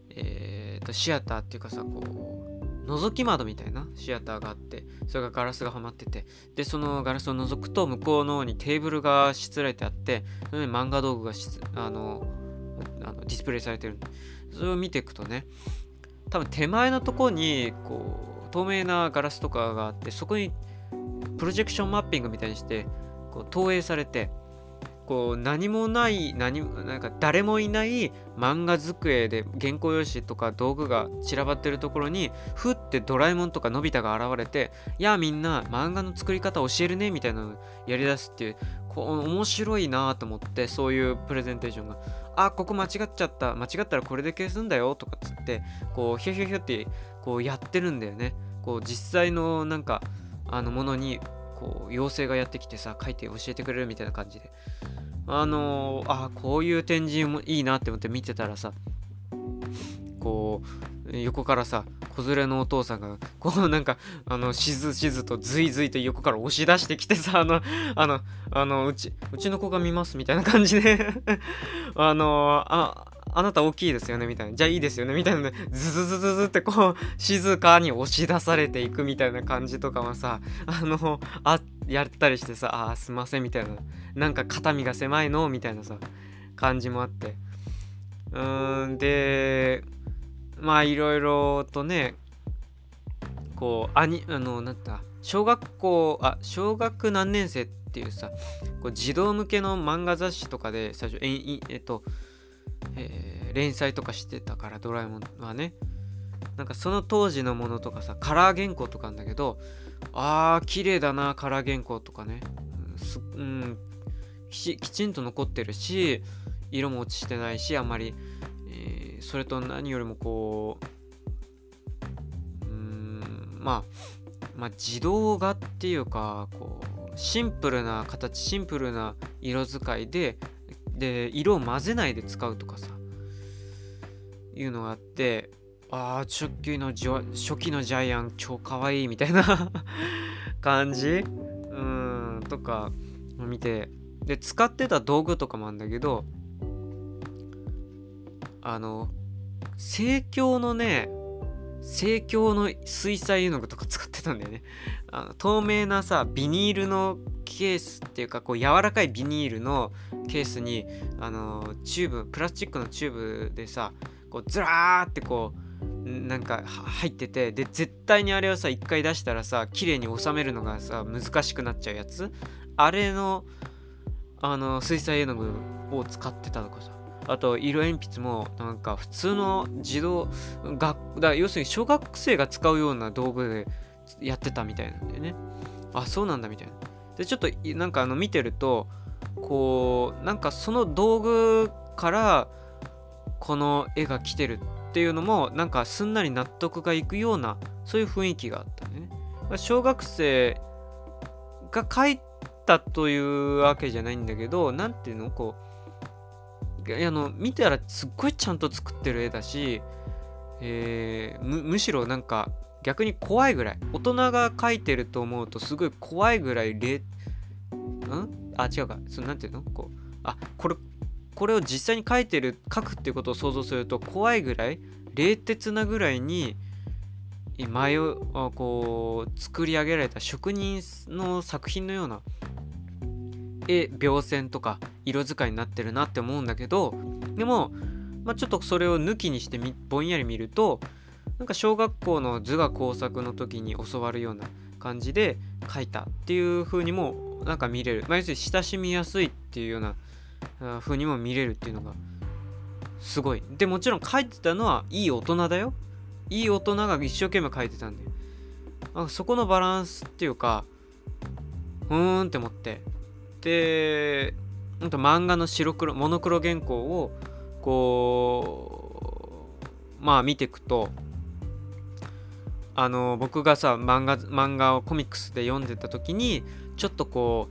え、ー、と、シアターっていうかさ、こう、覗き窓みたいなシアターがあってそれがガラスがはまっててでそのガラスを覗くと向こうの方にテーブルがしつらえてあってそれに漫画道具があのあのディスプレイされてる。んでそれを見ていくとね多分手前のとこにこう透明なガラスとかがあってそこにプロジェクションマッピングみたいにしてこう投影されてこう何もない何なんか誰もいない漫画机で原稿用紙とか道具が散らばってるところにふってドラえもんとかのび太が現れて「いやみんな漫画の作り方教えるね」みたいなのやりだすっていうこう面白いなと思ってそういうプレゼンテーションが「あここ間違っちゃった間違ったらこれで消すんだよ」とかっつってこうヒュヒュヒュってこうやってるんだよね。こう実際のなんかあのものにこう妖精がやってきてさ書いて教えてくれるみたいな感じで。あのー、あこういう展示もいいなって思って見てたらさこう横からさ子連れのお父さんがこうなんかあのしずしずとずいずいと横から押し出してきてさあのあのあのうちうちの子が見ますみたいな感じで。あのああなた大きいですよねみたいな。じゃあいいですよねみたいなねズズズズズってこう、静かに押し出されていくみたいな感じとかはさ、あの、あ、やったりしてさ、あ、すいませんみたいな。なんか肩身が狭いの？みたいなさ、感じもあって。うーん、で、まあいろいろとね、こう、あに、あの、なんだ、小学校、あ、小学何年生っていうさ、こう児童向けの漫画雑誌とかで最初、ええっと、えー、連載とかしてたからドラえもんはね。なんかその当時のものとかさカラー原稿とかんだけどあー綺麗だなカラー原稿とかね、うん、きちんと残ってるし色も落ちてないしあんまり、えー、それと何よりもこううんまあまあ自動画っていうかこうシンプルな形シンプルな色使いでで色を混ぜないで使うとかさいうのがあってああ初期の初期のジャイアン超かわいいみたいな 感じ？うんとか見て。で使ってた道具とかもあるんだけどあの生協のね生協の水彩絵の具とか使ってたんだよね。あの透明なさビニールのケースっていうかこう柔らかいビニールのケースにあのチューブプラスチックのチューブでさこうずらーってこうなんか入っててで絶対にあれをさ一回出したらさ綺麗に収めるのがさ難しくなっちゃうやつ。あれのあの水彩絵の具を使ってたとかさあと色鉛筆もなんか普通の自動学だ要するに小学生が使うような道具でやってたみたいなんだよね。あそうなんだみたいな。でちょっとなんかあの見てるとこうなんかその道具からこの絵が来てるっていうのもなんかすんなり納得がいくようなそういう雰囲気があったね。小学生が描いたというわけじゃないんだけど何ていうのこうあの見たらすっごいちゃんと作ってる絵だし、えー、むしろなんか逆に怖いぐらい。大人が描いてると思うとすごい怖いぐらいれん？あ違うか。そなんていうの？こうあこれこれを実際に描いてる描くっていうことを想像すると怖いぐらい冷徹なぐらいに前をこう作り上げられた職人の作品のような絵描線とか色使いになってるなって思うんだけどでも、まあ、ちょっとそれを抜きにしてぼんやり見るとなんか小学校の図画工作の時に教わるような感じで書いたっていう風にもなんか見れる、まあ、要するに親しみやすいっていうような風にも見れるっていうのがすごい。でもちろん書いてたのはいい大人だよ。いい大人が一生懸命書いてたんであそこのバランスっていうかうーんって思って。でほんと漫画の白黒モノクロ原稿をこうまあ見ていくとあの僕がさ漫画漫画をコミックスで読んでた時にちょっとこ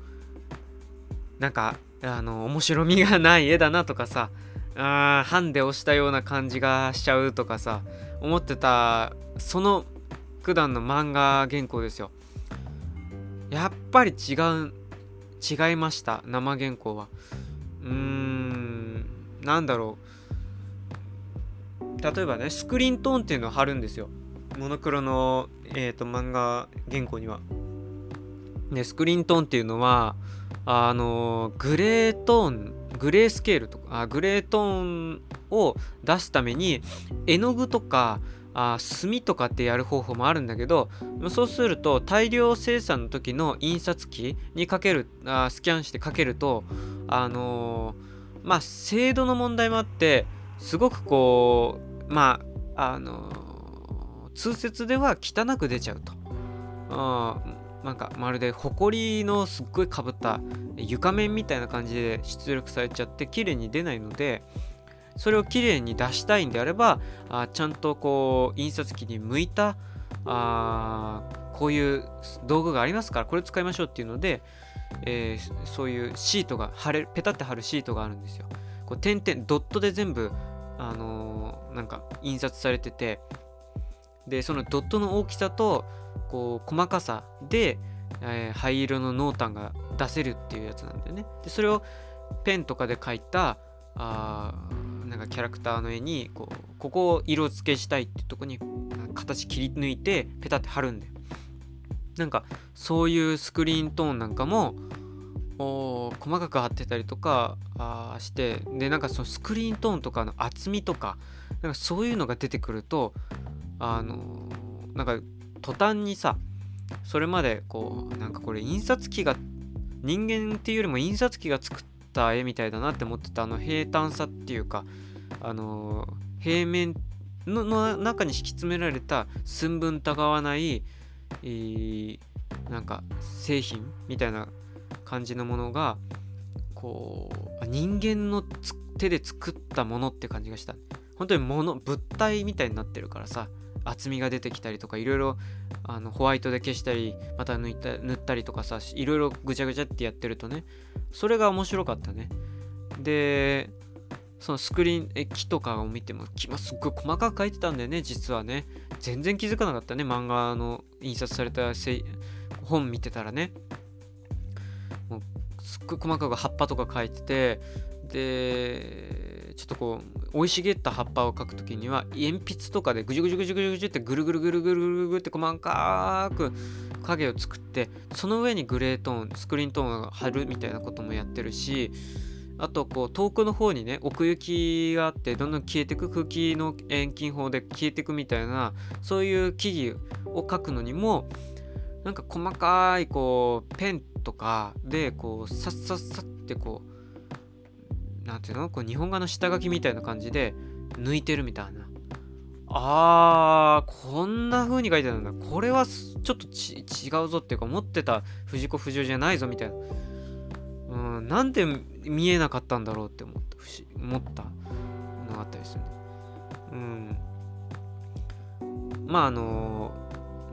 うなんかあの面白みがない絵だなとかさあハンデをしたような感じがしちゃうとかさ思ってたその普段の漫画原稿ですよ。やっぱり違う違いました？生原稿は。うーんなんだろう。例えばねスクリーントーンっていうのを貼るんですよ。モノクロの、えーと、漫画原稿には。でスクリーントーンっていうのはあのグレートーングレースケールとかあグレートーンを出すために絵の具とかあ墨とかってやる方法もあるんだけどそうすると大量生産の時の印刷機にかけるあスキャンしてかけるとあのー、まあ精度の問題もあってすごくこうまああのー、通説では汚く出ちゃうと。あなんかまるで埃のすっごいかぶった床面みたいな感じで出力されちゃって綺麗に出ないのでそれをきれいに出したいんであればあちゃんとこう印刷機に向いたあこういう道具がありますからこれ使いましょうっていうので、えー、そういうシートが貼れペタって貼るシートがあるんですよ。こう点々ドットで全部、あのー、なんか印刷されててでそのドットの大きさとこう細かさで、えー、灰色の濃淡が出せるっていうやつなんだよね。でそれをペンとかで描いたあなんかキャラクターの絵にこうここを色付けしたいっていうとこに形切り抜いてペタって貼るんだよなんかそういうスクリーントーンなんかも細かく貼ってたりとかあしてでなんかそのスクリーントーンとかの厚みとかなんかそういうのが出てくるとあの、なんか途端にさそれまでこうなんかこれ印刷機が人間っていうよりも印刷機が作った絵みたいだなって思ってたあの平坦さっていうかあの平面の中に敷き詰められた寸分たがわない、えー、なんか製品みたいな感じのものがこう人間の手で作ったものって感じがした。本当に物物体みたいになってるからさ。厚みが出てきたりとかいろいろあのホワイトで消したりまた塗った塗ったりとかさいろいろぐちゃぐちゃってやってるとねそれが面白かったね。でそのスクリーンえ木とかを見ても木もすっごい細かく描いてたんだよね実はね。全然気づかなかったね漫画の印刷された本見てたらね。もうすっごい細かく葉っぱとか描いててでちょっとこう生い茂った葉っぱを描くときには鉛筆とかでぐじゅぐじゅぐじゅぐじゅぐじゅってぐるぐるぐるぐるぐるぐるって細かく影を作ってその上にグレートーンスクリーントーンを貼るみたいなこともやってるしあとこう遠くの方にね奥行きがあってどんどん消えてく空気の遠近法で消えてくみたいなそういう木々を描くのにもなんか細かいこうペンとかでこうさっさっさってこうなんていうの？こう日本画の下書きみたいな感じで抜いてるみたいな。あー、こんな風に書いてあるんだ。これはちょっと違うぞっていうか、思ってた藤子不二雄じゃないぞみたいな。うん、なんで見えなかったんだろうって思った、思ったのがあったりするね。うん。まああの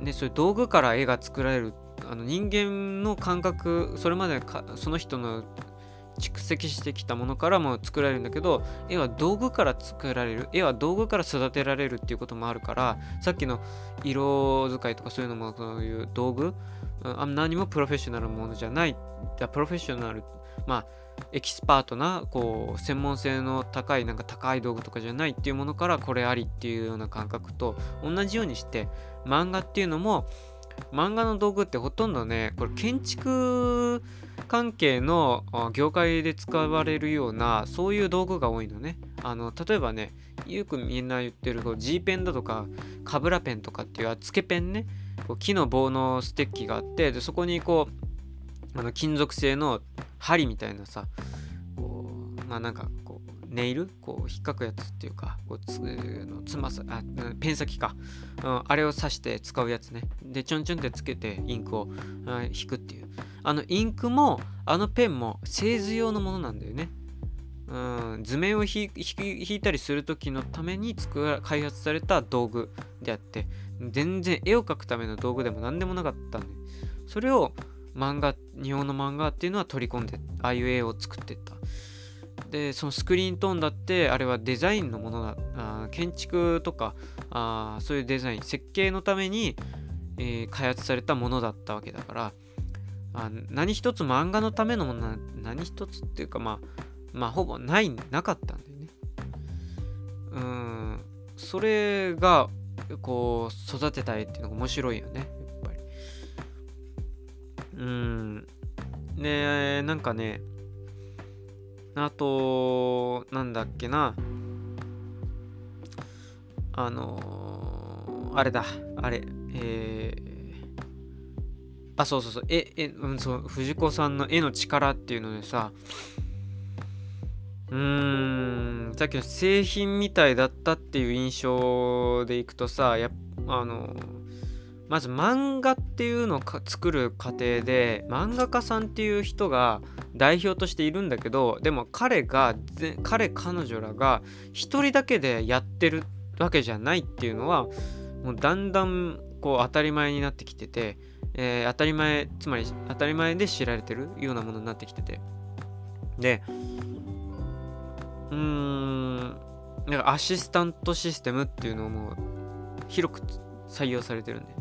ね、そういう道具から絵が作られるあの人間の感覚それまでかその人の蓄積してきたものからも作られるんだけど絵は道具から作られる。絵は道具から育てられるっていうこともあるからさっきの色使いとかそういうのもそういう道具あ何もプロフェッショナルものじゃない。プロフェッショナルまあエキスパートなこう専門性の高いなんか高い道具とかじゃないっていうものからこれありっていうような感覚と同じようにして漫画っていうのも漫画の道具ってほとんどねこれ建築関係の業界で使われるようなそういう道具が多いのね。あの例えばねよくみんな言ってる G ペンだとかカブラペンとかっていうつけペンね。こう木の棒のステッキがあってでそこにこうあの金属製の針みたいなさこうまあなんかネイルこう引っかくやつっていうかこうつのつまさあペン先か、うん、あれを刺して使うやつね。でちょんちょんってつけてインクを、うん、引くっていう。あのインクもあのペンも製図用のものなんだよね。うん図面を引いたりする時のために作ら開発された道具であって全然絵を描くための道具でも何でもなかったんでそれを漫画日本の漫画っていうのは取り込んでああいう絵を作ってった。でそのスクリーントーンだってあれはデザインのものだあ建築とかあそういうデザイン設計のために、えー、開発されたものだったわけだからあ何一つ漫画のためのもの何一つっていうかまあまあほぼないなかったんだよね。うんそれがこう育てた絵っていうのが面白いよねやっぱり。うん。ねなんかねあと、なんだっけな。あののあれだ。あれえー、あそうそうそう。ええ、うん、そう。藤子さんの絵の力っていうのでさ。うーんさっきの製品みたいだったっていう印象でいくとさやあのまず漫画っていうのを作る過程で漫画家さんっていう人が代表としているんだけどでも彼が彼彼女らが一人だけでやってるわけじゃないっていうのはもうだんだんこう当たり前になってきてて、えー、当たり前つまり当たり前で知られてるようなものになってきてて。でうーんなんかアシスタントシステムっていうのも広く採用されてるんだよね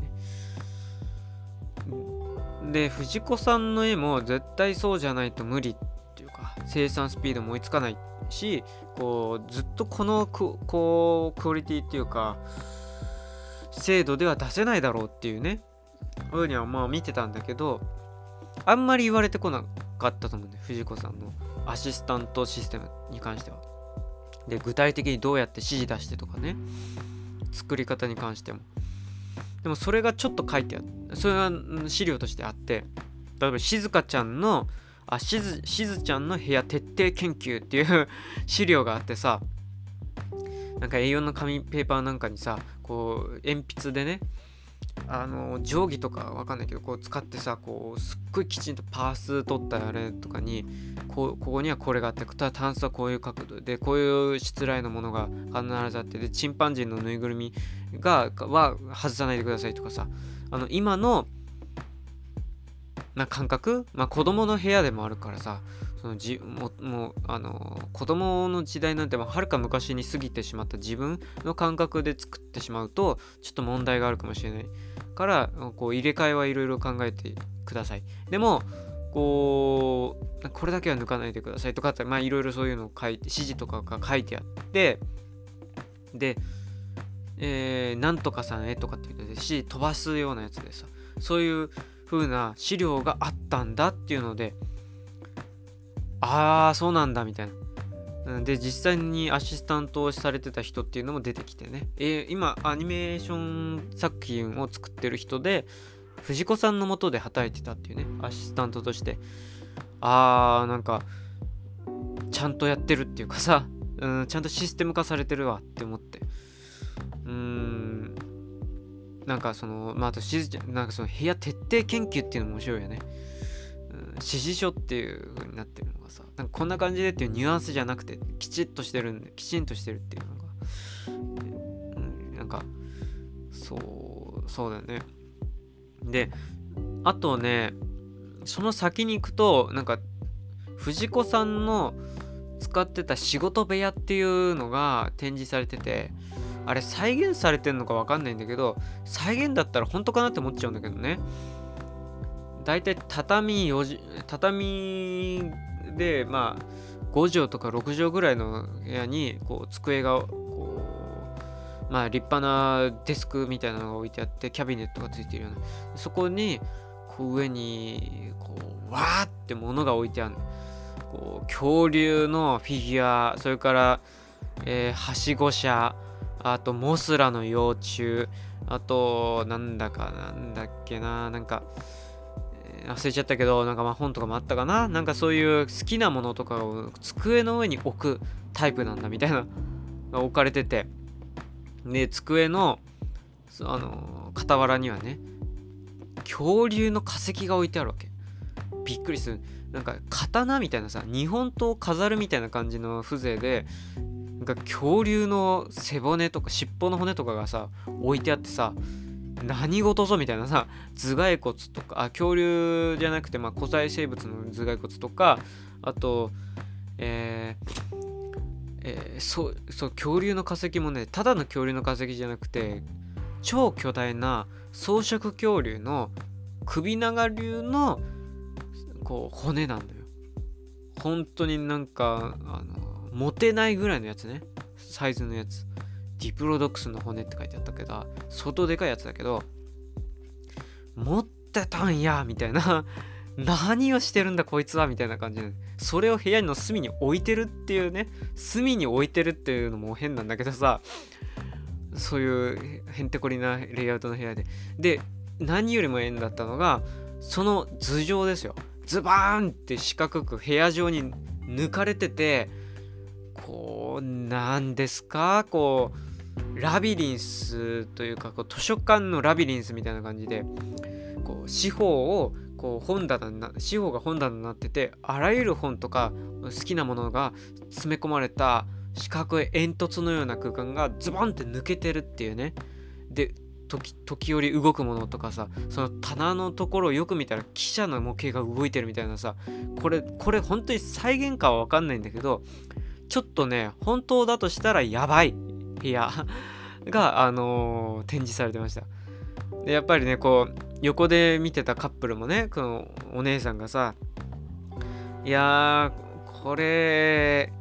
で藤子さんの絵も絶対そうじゃないと無理っていうか生産スピードも追いつかないしこうずっとこのこうクオリティっていうか精度では出せないだろうっていうねふうにはまあ見てたんだけどあんまり言われてこなかったと思うんだよ藤子さんのアシスタントシステムに関しては。で具体的にどうやって指示出してとかね作り方に関しても。でもそれがちょっと書いてあるそれは資料としてあって例えば静香ちゃんのあしずしずちゃんの部屋徹底研究っていう 資料があってさなんか A4 の紙ペーパーなんかにさこう鉛筆でねあの定規とかわかんないけどこう使ってさこうすっごいきちんとパース取ったあれとかにこここにはこれがあってタンスはこういう角度でこういうしつらいのものが必ずあってでチンパンジーのぬいぐるみがは外さないでくださいとかさあの今のな感覚まあ子供の部屋でもあるからさそのじももうあの子供の時代なんてはるか昔に過ぎてしまった自分の感覚で作ってしまうとちょっと問題があるかもしれない。からこう入れ替えはいろいろ考えてください。でもこうこれだけは抜かないでくださいとかってまあいろいろそういうのを書いて指示とかが書いてあってでえー、なんとかさんへとかっていうのでし飛ばすようなやつでさそういう風な資料があったんだっていうのでああそうなんだみたいな。で実際にアシスタントをされてた人っていうのも出てきてね、えー、今アニメーション作品を作ってる人で藤子さんのもとで働いてたっていうねアシスタントとして。あーなんかちゃんとやってるっていうかさ、うん、ちゃんとシステム化されてるわって思って。うーんなんかそのまああとしずちゃんなんかその部屋徹底研究っていうのも面白いよね。指示書っていう風になってるのがさなんかこんな感じでっていうニュアンスじゃなくてきちっとしてるんできちんとしてるっていうのが、うん、なんかそうそうだよね。であとねその先に行くとなんか藤子さんの使ってた仕事部屋っていうのが展示されててあれ再現されてんのか分かんないんだけど再現だったら本当かなって思っちゃうんだけどね。大体畳4畳でまあ5畳とか6畳ぐらいの部屋にこう机がこうまあ立派なデスクみたいなのが置いてあってキャビネットがついてるような。そこにこう上にこうわーって物が置いてある。こう恐竜のフィギュアそれから、えー、はしご車あとモスラの幼虫あとなんだかなんだっけななんか忘れちゃったけど、なんかまあ本とかもあったかななんかそういう好きなものとかを机の上に置くタイプなんだみたいなが置かれてて、で、机の、あの、傍らにはね、恐竜の化石が置いてあるわけ。びっくりする。なんか刀みたいなさ、日本刀を飾るみたいな感じの風情で、なんか恐竜の背骨とか尻尾の骨とかがさ、置いてあってさ、何事ぞみたいなさ頭蓋骨とかあ恐竜じゃなくて、まあ、古代生物の頭蓋骨とかあとえーえー、そうそう恐竜の化石もねただの恐竜の化石じゃなくて超巨大な草食恐竜の首長竜のこう骨なんだよ。本当になんかあの持てないぐらいのやつね。サイズのやつ。ディプロドックスの骨って書いてあったけど、相当でかいやつだけど、持ってたんやみたいな。何をしてるんだこいつはみたいな感じで、それを部屋の隅に置いてるっていうね、隅に置いてるっていうのも変なんだけどさ、そういうへんてこりなレイアウトの部屋で。で何よりも縁だったのがその頭上ですよ。ズバーンって四角く部屋上に抜かれててこうなんですか？こうラビリンスというかこう図書館のラビリンスみたいな感じでこう四方をこう本棚な四方が本棚になっててあらゆる本とか好きなものが詰め込まれた四角い煙突のような空間がズボンって抜けてるっていうね。で時時折動くものとかさその棚のところをよく見たら記者の模型が動いてるみたいなさこれこれ本当に再現かは分かんないんだけどちょっとね本当だとしたらやばい。部屋が、あのー、展示されてました。でやっぱりねこう横で見てたカップルもねこのお姉さんがさいやーこれ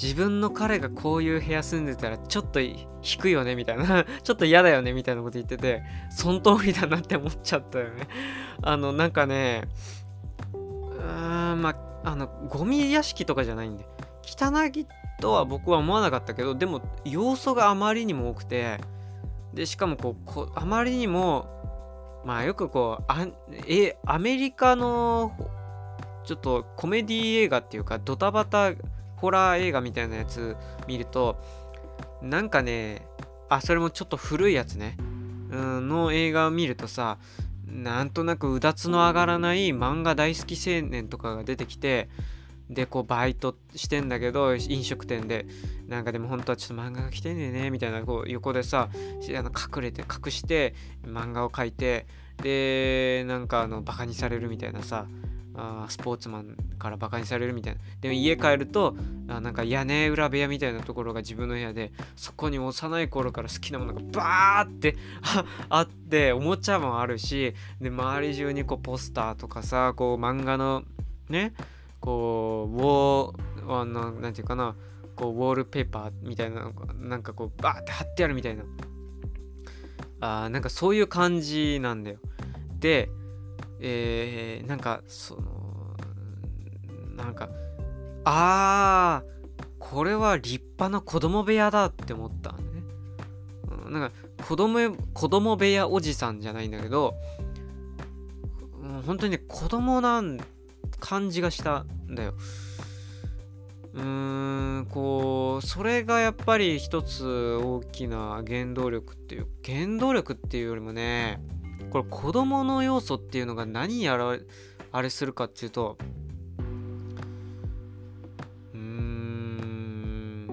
自分の彼がこういう部屋住んでたらちょっと引くよねみたいな ちょっと嫌だよねみたいなこと言っててその通りだなって思っちゃったよね。あのなんかねうーんまああのゴミ屋敷とかじゃないんで汚いとは僕は思わなかったけどでも要素があまりにも多くてでしかもこうあまりにもまあよくこうあえアメリカのちょっとコメディ映画っていうかドタバタホラー映画みたいなやつ見るとなんかねあそれもちょっと古いやつね、うん、の映画を見るとさなんとなくうだつの上がらない漫画大好き青年とかが出てきてでこうバイトしてんだけど飲食店で。なんかでも本当はちょっと漫画が来てんねんねみたいなこう横でさあの隠れて隠して漫画を描いてでなんかあのバカにされるみたいなさあスポーツマンからバカにされるみたいな。でも家帰るとあなんか屋根裏部屋みたいなところが自分の部屋でそこに幼い頃から好きなものがバーって あっておもちゃもあるしで周り中にこうポスターとかさこう漫画のねこうウォーあのなんていうかなこうウォールペーパーみたいななんかこうバーって貼ってあるみたいな。あなんかそういう感じなんだよ。でえー、なんかそのなんかあーこれは立派な子供部屋だって思ったね、うん、なんか子供子供部屋おじさんじゃないんだけど、うん、本当にね子供なん感じがしたんだよ。うーんこうそれがやっぱり一つ大きな原動力っていう原動力っていうよりもねこれ子供の要素っていうのが何やらあれするかっていうとうーん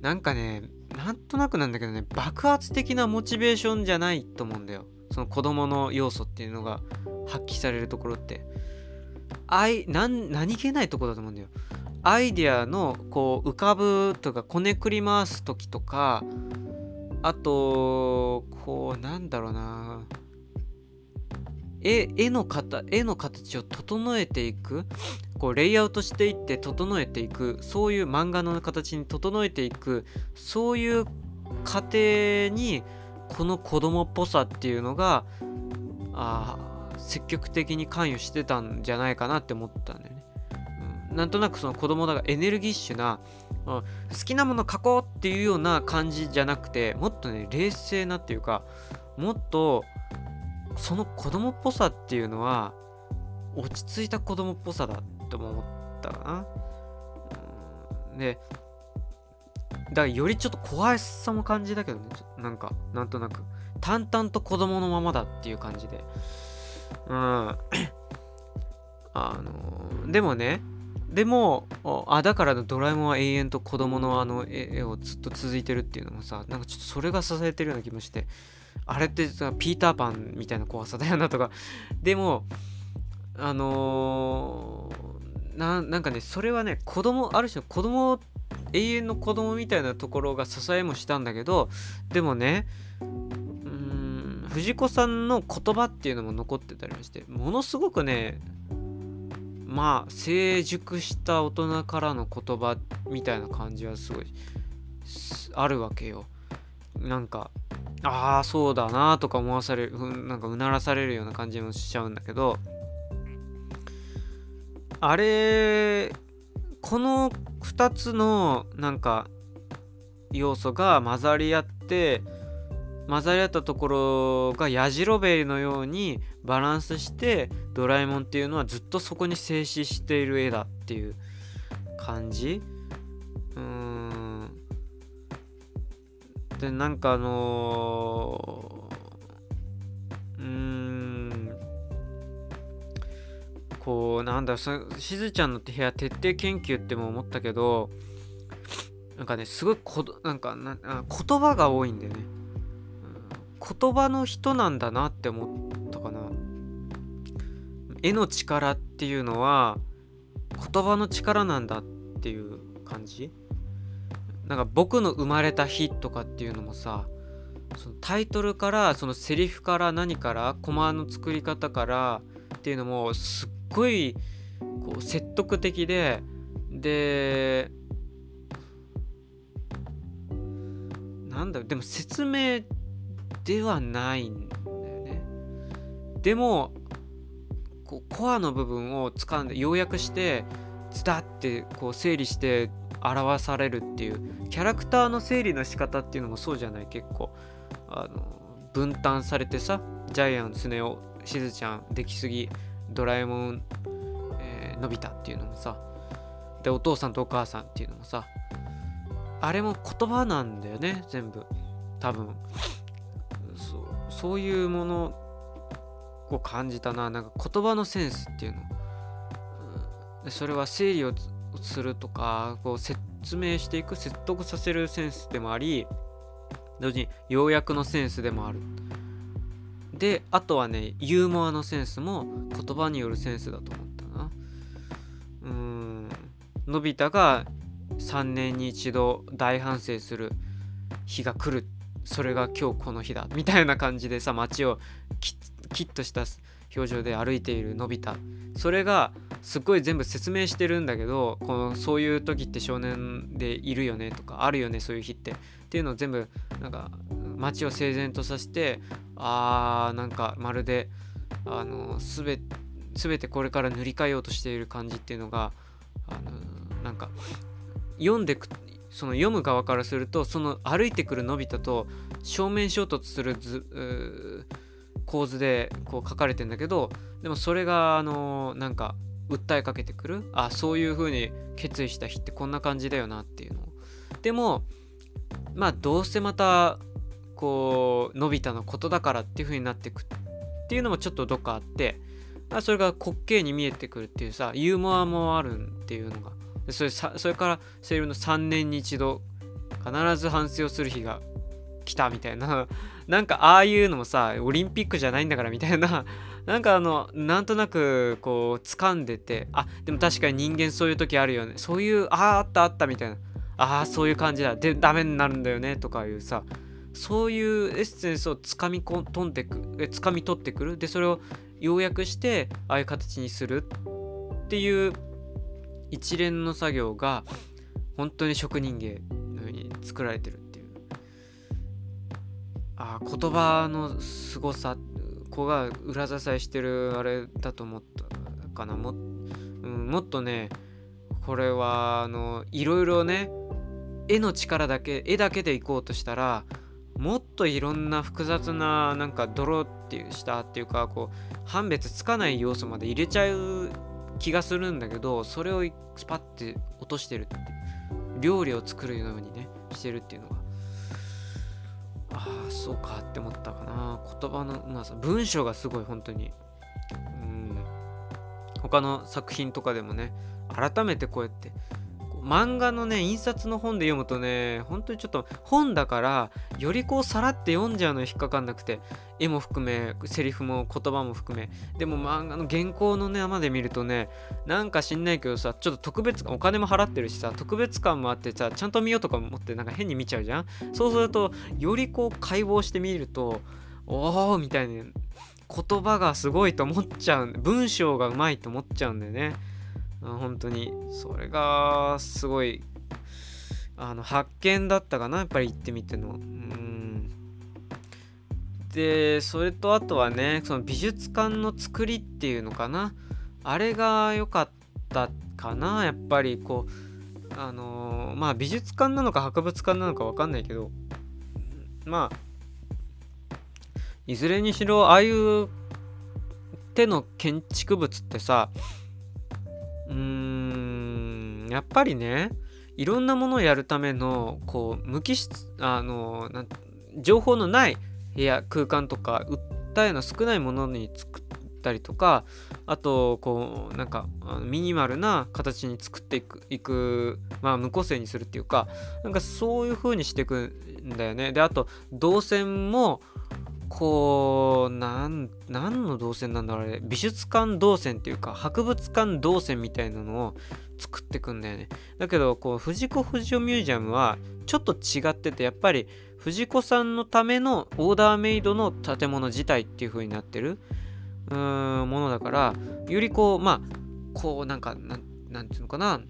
なんかねなんとなくなんだけどね爆発的なモチベーションじゃないと思うんだよ。その子供の要素っていうのが発揮されるところってい何何気ないとこだと思うんだよ。アイデアのこう浮かぶとかこねくり回す時とかあとこうなんだろうな。絵絵の形絵の形を整えていく。こうレイアウトしていって整えていく。そういう漫画の形に整えていく。そういう過程にこの子供っぽさっていうのがあ積極的に関与してたんじゃないかなって思ったんだよね。うん、なんとなくその子供だからエネルギッシュなうん好きなもの書こうっていうような感じじゃなくてもっとね冷静なっていうかもっとその子供っぽさっていうのは落ち着いた子供っぽさだとも思ったかな。うん、でだからよりちょっと怖さも感じだけどねなんかなんとなく淡々と子供のままだっていう感じで。うん。あのでもねでもあだからドラえもんは永遠と子供のあの絵をずっと続いてるっていうのもさなんかちょっとそれが支えてるような気もしてあれってさピーターパンみたいな怖さだよなとか。でもあのー、なんかねそれはね子供ある種子供永遠の子供みたいなところが支えもしたんだけどでもねうん藤子さんの言葉っていうのも残ってたりしてものすごくねまあ成熟した大人からの言葉みたいな感じはすごいあるわけよ。なんかああそうだなとか思わされるなんかうならされるような感じもしちゃうんだけどあれこの2つのなんか要素が混ざり合って混ざり合ったところがやじろべえのようにバランスしてドラえもんっていうのはずっとそこに静止している絵だっていう感じ？うーん。でなんかあのー、うーん。こうなんだしずちゃんの部屋徹底研究っても思ったけどなんかねすごいこなんかな言葉が多いんだよね、うん、言葉の人なんだなって思ったかな。絵の力っていうのは言葉の力なんだっていう感じ。なんか僕の生まれた日とかっていうのもさそのタイトルからそのセリフから何からコマの作り方からっていうのもすっごいこう説得的ででなんだろうでも説明ではないんだよね。でもこうコアの部分を掴んで要約してズダってこう整理して表されるっていうキャラクターの整理の仕方っていうのもそうじゃない？結構あの分担されてさジャイアンスネ夫しずちゃん出来すぎドラえもん、えー、のび太っていうのもさでお父さんとお母さんっていうのもさあれも言葉なんだよね全部。多分。そうそういうものを感じたな。なんか言葉のセンスっていうの、うん、それは整理をするとかこう説明していく説得させるセンスでもあり同時に要約のセンスでもある。であとはねユーモアのセンスも言葉によるセンスだと思ったな。うん。のび太が3年に一度大反省する日が来る。それが今日この日だ。みたいな感じでさ街をキッとした表情で歩いているのび太。それがすっごい全部説明してるんだけどこのそういう時って少年でいるよねとかあるよねそういう日って。っていうのを全部なんか街を整然とさせてあーなんかまるであの全全てこれから塗り替えようとしている感じっていうのがあのなんか読んでくその読む側からするとその歩いてくるのび太と正面衝突する図構図でこう書かれてんだけどでもそれがあのなんか訴えかけてくるあそういう風に決意した日ってこんな感じだよなっていうのでもまあどうせまたこうのび太のことだからっていう風になってくっていうのもちょっとどっかあってあそれが滑稽に見えてくるっていうさユーモアもあるっていうのがそれそれからセールの3年に一度必ず反省をする日が来たみたいな。なんかああいうのもさオリンピックじゃないんだからみたいな。なんかあのなんとなくこう掴んでてあでも確かに人間そういう時あるよね。そういうあああったあったみたいな。ああそういう感じだ。でダメになるんだよねとかいうさそういうエッセンスをつかみこんんでくえ掴み取ってくる。でそれを要約してああいう形にする。っていう一連の作業が本当に職人芸のように作られてるっていう。ああ言葉の凄さ子が裏支えしてるあれだと思ったかな。も,、うん、もっとねこれはあのいろいろね絵の力だけ絵だけでいこうとしたらもっといろんな複雑ななんか泥っていうしたっていうかこう判別つかない要素まで入れちゃう気がするんだけどそれをスパッて落としてるって料理を作るようにねしてるっていうのがああそうかって思ったかな。言葉のうまさ文章がすごい本当に。うん。他の作品とかでもね改めてこうやって漫画のね印刷の本で読むとね本当にちょっと本だからよりこうさらって読んじゃうの引っかかんなくて絵も含めセリフも言葉も含め。でも漫画の原稿のねまで見るとねなんか知んないけどさちょっと特別お金も払ってるしさ特別感もあってさちゃんと見ようとか思ってなんか変に見ちゃうじゃん？そうするとよりこう解剖してみるとおおみたいな。言葉がすごいと思っちゃう文章がうまいと思っちゃうんだよね。本当に。それがすごいあの発見だったかなやっぱり行ってみての。うん。でそれとあとはねその美術館の作りっていうのかな。あれが良かったかなやっぱりこうあのー、まあ美術館なのか博物館なのか分かんないけど。まあいずれにしろああいう手の建築物ってさうーんやっぱりねいろんなものをやるためのこう無機質あのな情報のない部屋空間とか訴えの少ないものに作ったりとかあとこうなんかミニマルな形に作っていくいくまあ無個性にするっていうかなんかそういう風にしていくんだよね。であと動線もこうなん何の動線なんだろうあれ。美術館動線っていうか博物館動線みたいなのを作ってくんだよね。だけどこう藤子不二雄ミュージアムはちょっと違っててやっぱり藤子さんのためのオーダーメイドの建物自体っていう風になってるうーんものだからよりこうまあこうなんかなんなんていうのかな。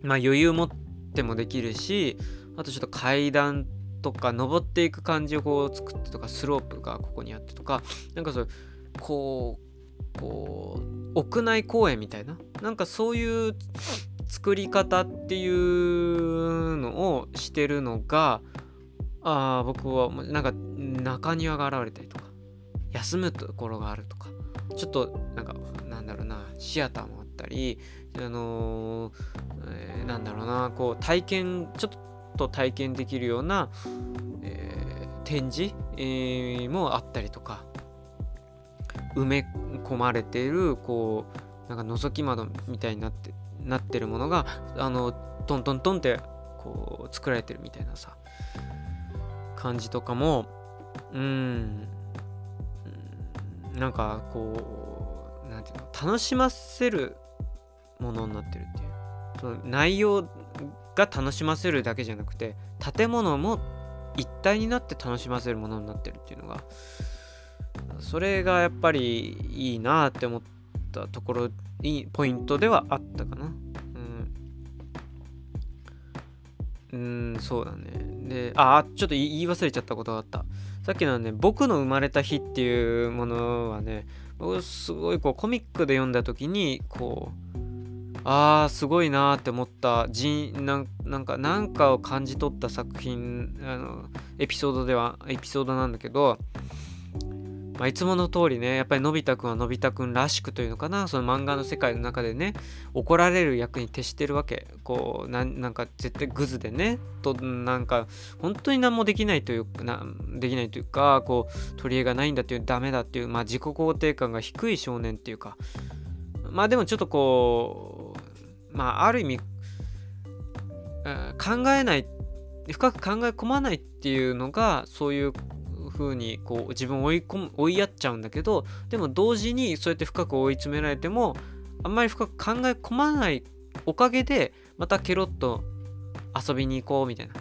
まあ余裕持ってもできるしあとちょっと階段とか登っていく感じをこう作ってとかスロープがここにあってとかなんかそうこうこう屋内公園みたいななんかそういう作り方っていうのをしてるのがあ僕はなんか中庭が現れたりとか休むところがあるとかちょっとなんかなんだろうなシアターもあったりあのーえー、なんだろうなこう体験ちょっとと体験できるような、えー、展示、えー、もあったりとか埋め込まれているこうなんか覗き窓みたいになってなってるものがあのトントントンってこう作られてるみたいなさ感じとかもうんなんかこうなんていうの楽しませるものになってるっていう。その内容が楽しませるだけじゃなくて建物も一体になって楽しませるものになってるっていうのがそれがやっぱりいいなって思ったところいいポイントではあったかな。うん。うんそうだね。であちょっと言い忘れちゃったことがあった。さっきのね「僕の生まれた日」っていうものはね僕すごいこうコミックで読んだ時にこうあーすごいなーって思った。じんなんかなんかを感じ取った作品あのエピソードではエピソードなんだけど、まあ、いつもの通りねやっぱりのび太くんはのび太くんらしくというのかな。その漫画の世界の中でね怒られる役に徹してるわけ。こうなんか絶対グズでね。となんか本当に何もできないというなできないというかこう取り柄がないんだっていうダメだっていうまあ自己肯定感が低い少年っていうか。まあでもちょっとこうまあある意味、考えない深く考え込まないっていうのがそういう風にこう自分を追い込む追いやっちゃうんだけどでも同時にそうやって深く追い詰められてもあんまり深く考え込まないおかげでまたケロッと遊びに行こうみたいな。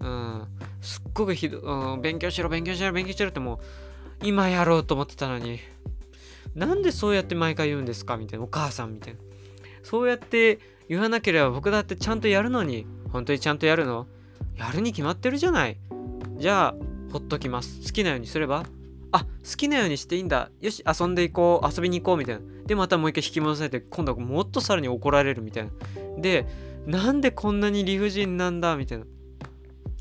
うん、すっごくひど、うん、勉強しろ勉強しろ勉強しろってもう今やろうと思ってたのになんでそうやって毎回言うんですか？みたいな。お母さんみたいな。そうやって言わなければ僕だってちゃんとやるのに、本当にちゃんとやるの？やるに決まってるじゃない。じゃあ、ほっときます。好きなようにすれば？あ、好きなようにしていいんだ。よし、遊んでいこう。遊びに行こう。みたいな。で、またもう一回引き戻されて、今度はもっとさらに怒られるみたいな。で、なんでこんなに理不尽なんだみたいな。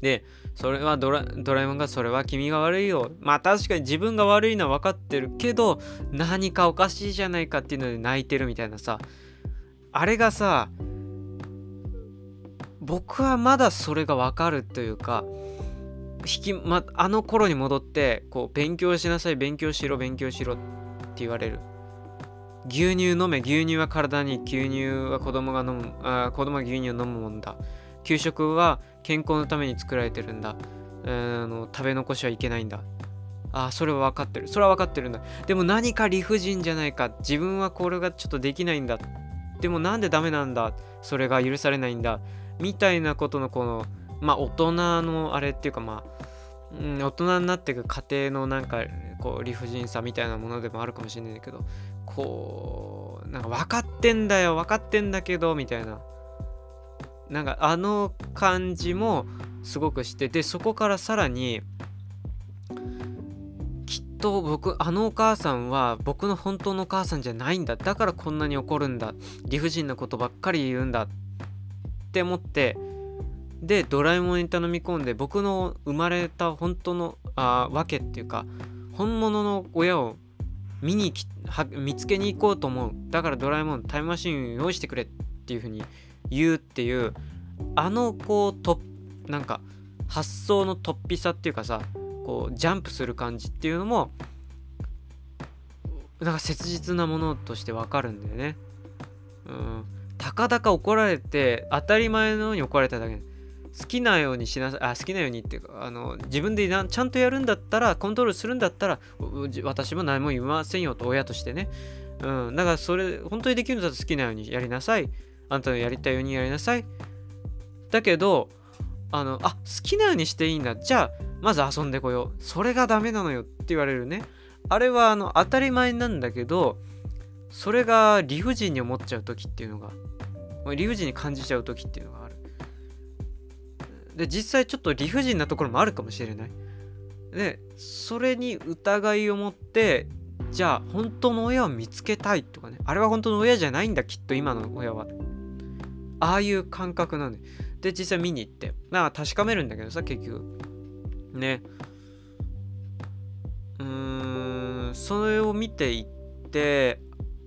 で、それはドラドラえもんがそれは君が悪いよ。まあ確かに自分が悪いのは分かってるけど何かおかしいじゃないかっていうので泣いてるみたいなさ。あれがさ僕はまだそれが分かるというか引き、ま、あの頃に戻ってこう勉強しなさい勉強しろ勉強しろって言われる。牛乳飲め牛乳は体に牛乳は子供が飲むあ子供は牛乳を飲むもんだ。給食は健康のために作られてるんだ、えー、の食べ残しはいけないんだ。ああそれは分かってる。それは分かってるんだ。でも何か理不尽じゃないか。自分はこれがちょっとできないんだ。でもなんでダメなんだ？それが許されないんだ？みたいなことのこのまあ大人のあれっていうかまあ、大人になっていく過程のなんかこう理不尽さみたいなものでもあるかもしれないけどこうなんか分かってんだよ分かってんだけどみたいな。なんかあの感じもすごくしてでそこからさらにきっと僕あのお母さんは僕の本当のお母さんじゃないんだ。だからこんなに怒るんだ。理不尽なことばっかり言うんだって思って。でドラえもんに頼み込んで僕の生まれた本当のあわけっていうか本物の親を見に見つけに行こうと思う。だからドラえもんタイムマシン用意してくれっていう風に言うっていうあのこうとなんか発想の突飛さっていうかさこうジャンプする感じっていうのもなんか切実なものとしてわかるんだよね。うん。たかだか怒られて当たり前のように怒られただけ。好きなようにしなさいあ好きなようにっていうかあの自分でなちゃんとやるんだったらコントロールするんだったら私も何も言いませんよと親としてね。うん。だからそれ本当にできるんだったら好きなようにやりなさい。あんたのやりたいようにやりなさい。だけどあのあ好きなようにしていいんだ。じゃあまず遊んでこよう。それがダメなのよって言われるね。あれはあの当たり前なんだけどそれが理不尽に思っちゃう時っていうのが理不尽に感じちゃう時っていうのがある。で実際ちょっと理不尽なところもあるかもしれない。でそれに疑いを持ってじゃあ本当の親を見つけたいとかね。あれは本当の親じゃないんだきっと今の親は。ああいう感覚なんで。で実際見に行って。まあ確かめるんだけどさ結局。ね。うーんそれを見ていって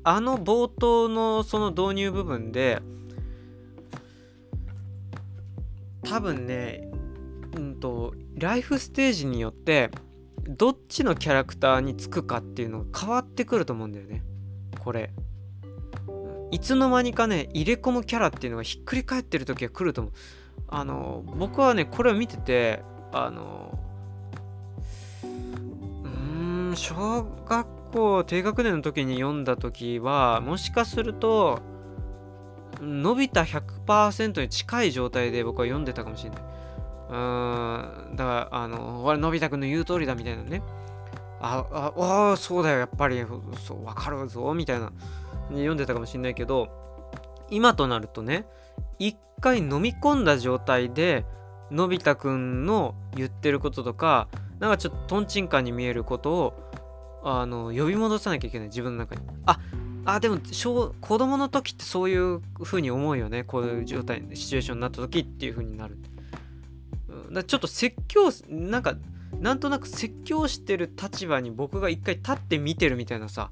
あの冒頭のその導入部分で多分ねうんとライフステージによってどっちのキャラクターにつくかっていうのが変わってくると思うんだよね。これ。いつの間にかね入れ込むキャラっていうのがひっくり返ってる時が来ると思う。あの僕はねこれを見ててあのうん小学校低学年の時に読んだ時はもしかすると伸びた100%に近い状態で僕は読んでたかもしれない。うーんだからあの俺のび太くんの言う通りだみたいなねあああそうだよやっぱりそう分かるぞみたいな読んでたかもしれないけど今となるとね一回飲み込んだ状態でのび太くんの言ってることとかなんかちょっととんちんかに見えることをあの呼び戻さなきゃいけない自分の中に。ああでも小子供の時ってそういう風に思うよね。こういう状態シチュエーションになった時っていう風になる。だちょっと説教なんかなんとなく説教してる立場に僕が一回立って見てるみたいなさ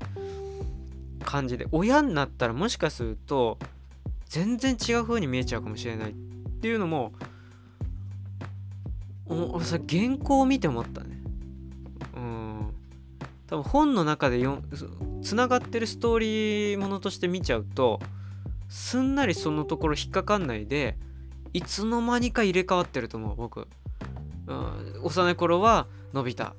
感じで親になったらもしかすると全然違う風に見えちゃうかもしれないっていうのも俺さ原稿を見て思ったね。うん。多分本の中でよつながってるストーリーものとして見ちゃうとすんなりそのところ引っかかんないでいつの間にか入れ替わってると思う僕、うん、幼い頃はのび太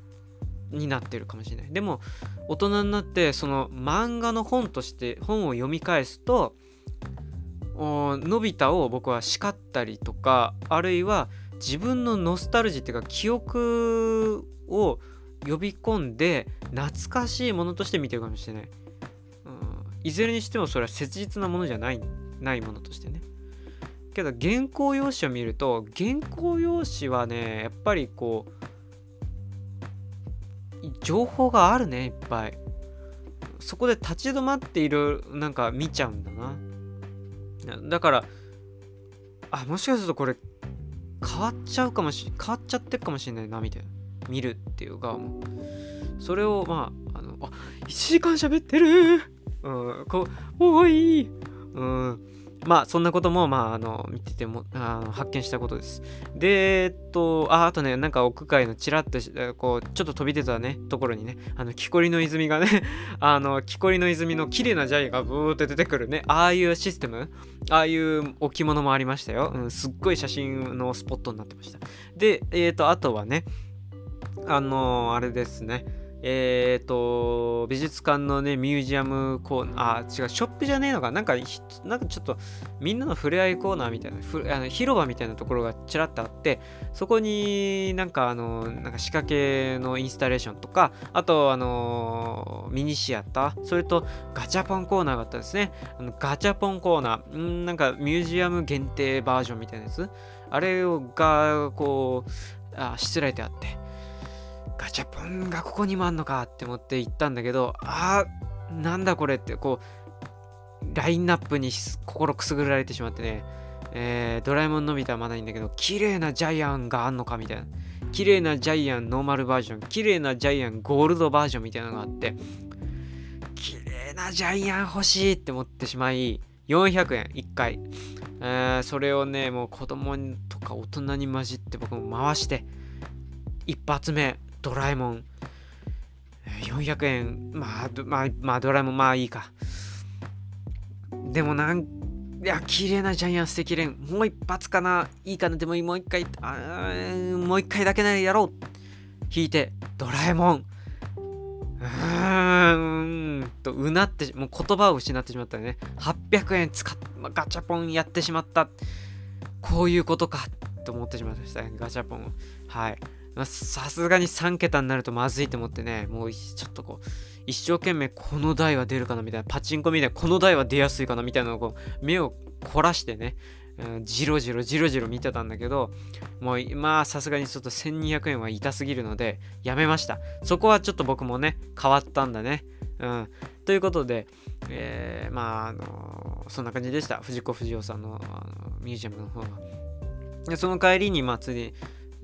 になってるかもしれない。でも大人になってその漫画の本として本を読み返すとのび太を僕は叱ったりとかあるいは自分のノスタルジーっていうか記憶を呼び込んで懐かしいものとして見てるかもしれない、うん、いずれにしてもそれは切実なものじゃないないものとしてね。けど原稿用紙を見ると原稿用紙はねやっぱりこう情報があるねいっぱい。そこで立ち止まっているなんか見ちゃうんだな。だからあもしかするとこれ変わっちゃうかもし変わっちゃってるかもしれないなみたいな。見るっていうかもそれをまああのあ1時間喋ってる。うんこうおい。うん。まあそんなこともまああの見ててもあの発見したことです。で、えっと、ああとね、なんか屋外のちらっとこうちょっと飛び出たねところにね、あの木こりの泉がね、あの木こりの泉の綺麗なジャイがブーって出てくるね、ああいうシステム、ああいう置物もありましたよ。うん、すっごい写真のスポットになってました。で、えっと、あとはね、あの、あれですね。えっ、ー、と、美術館のね、ミュージアムコーナー、あ、違う、ショップじゃねえのかな？んか、なんかちょっと、みんなの触れ合いコーナーみたいな、ふあの広場みたいなところがちらっとあって、そこになんか、あの、なんか仕掛けのインスタレーションとか、あと、あの、ミニシアター、それとガチャポンコーナーがあったんですね。あのガチャポンコーナー、んなんかミュージアム限定バージョンみたいなやつ、あれが、こう、あしつらえてあって、ガチャポンがここにもあんのかって思って行ったんだけど、あー、なんだこれって、こう、ラインナップに心くすぐられてしまってね、えー、ドラえもんのび太はまだいいんだけど、綺麗なジャイアンがあんのかみたいな。綺麗なジャイアンノーマルバージョン、綺麗なジャイアンゴールドバージョンみたいなのがあって、綺麗なジャイアン欲しいって思ってしまい、400円1回。えー、それをね、もう子供とか大人に混じって僕も回して、一発目、ドラえもん。400円、まあ、まあ、まあ、ドラえもん、まあいいか。でもなん、いや、綺麗なジャイアン素敵連。もう一発かな。いいかな。でももう一回、あもう一回だけならやろう。引いて、ドラえもん。うーんと、うなって、もう言葉を失ってしまったね。800円使っ、ガチャポンやってしまった。こういうことか。と思ってしまいましたね。ガチャポン。はい。さすがに3桁になるとまずいと思ってね、もうちょっとこう、一生懸命この台は出るかなみたいな、パチンコみたいな、この台は出やすいかなみたいなのをこう、目を凝らしてね、うん、じろじろじろじろ見てたんだけど、もうまあさすがにちょっと1200円は痛すぎるので、やめました。そこはちょっと僕もね、変わったんだね。うん。ということで、えー、まあ、あのー、そんな感じでした。藤子不二雄さんののミュージアムの方は。その帰りに、まあ、つい、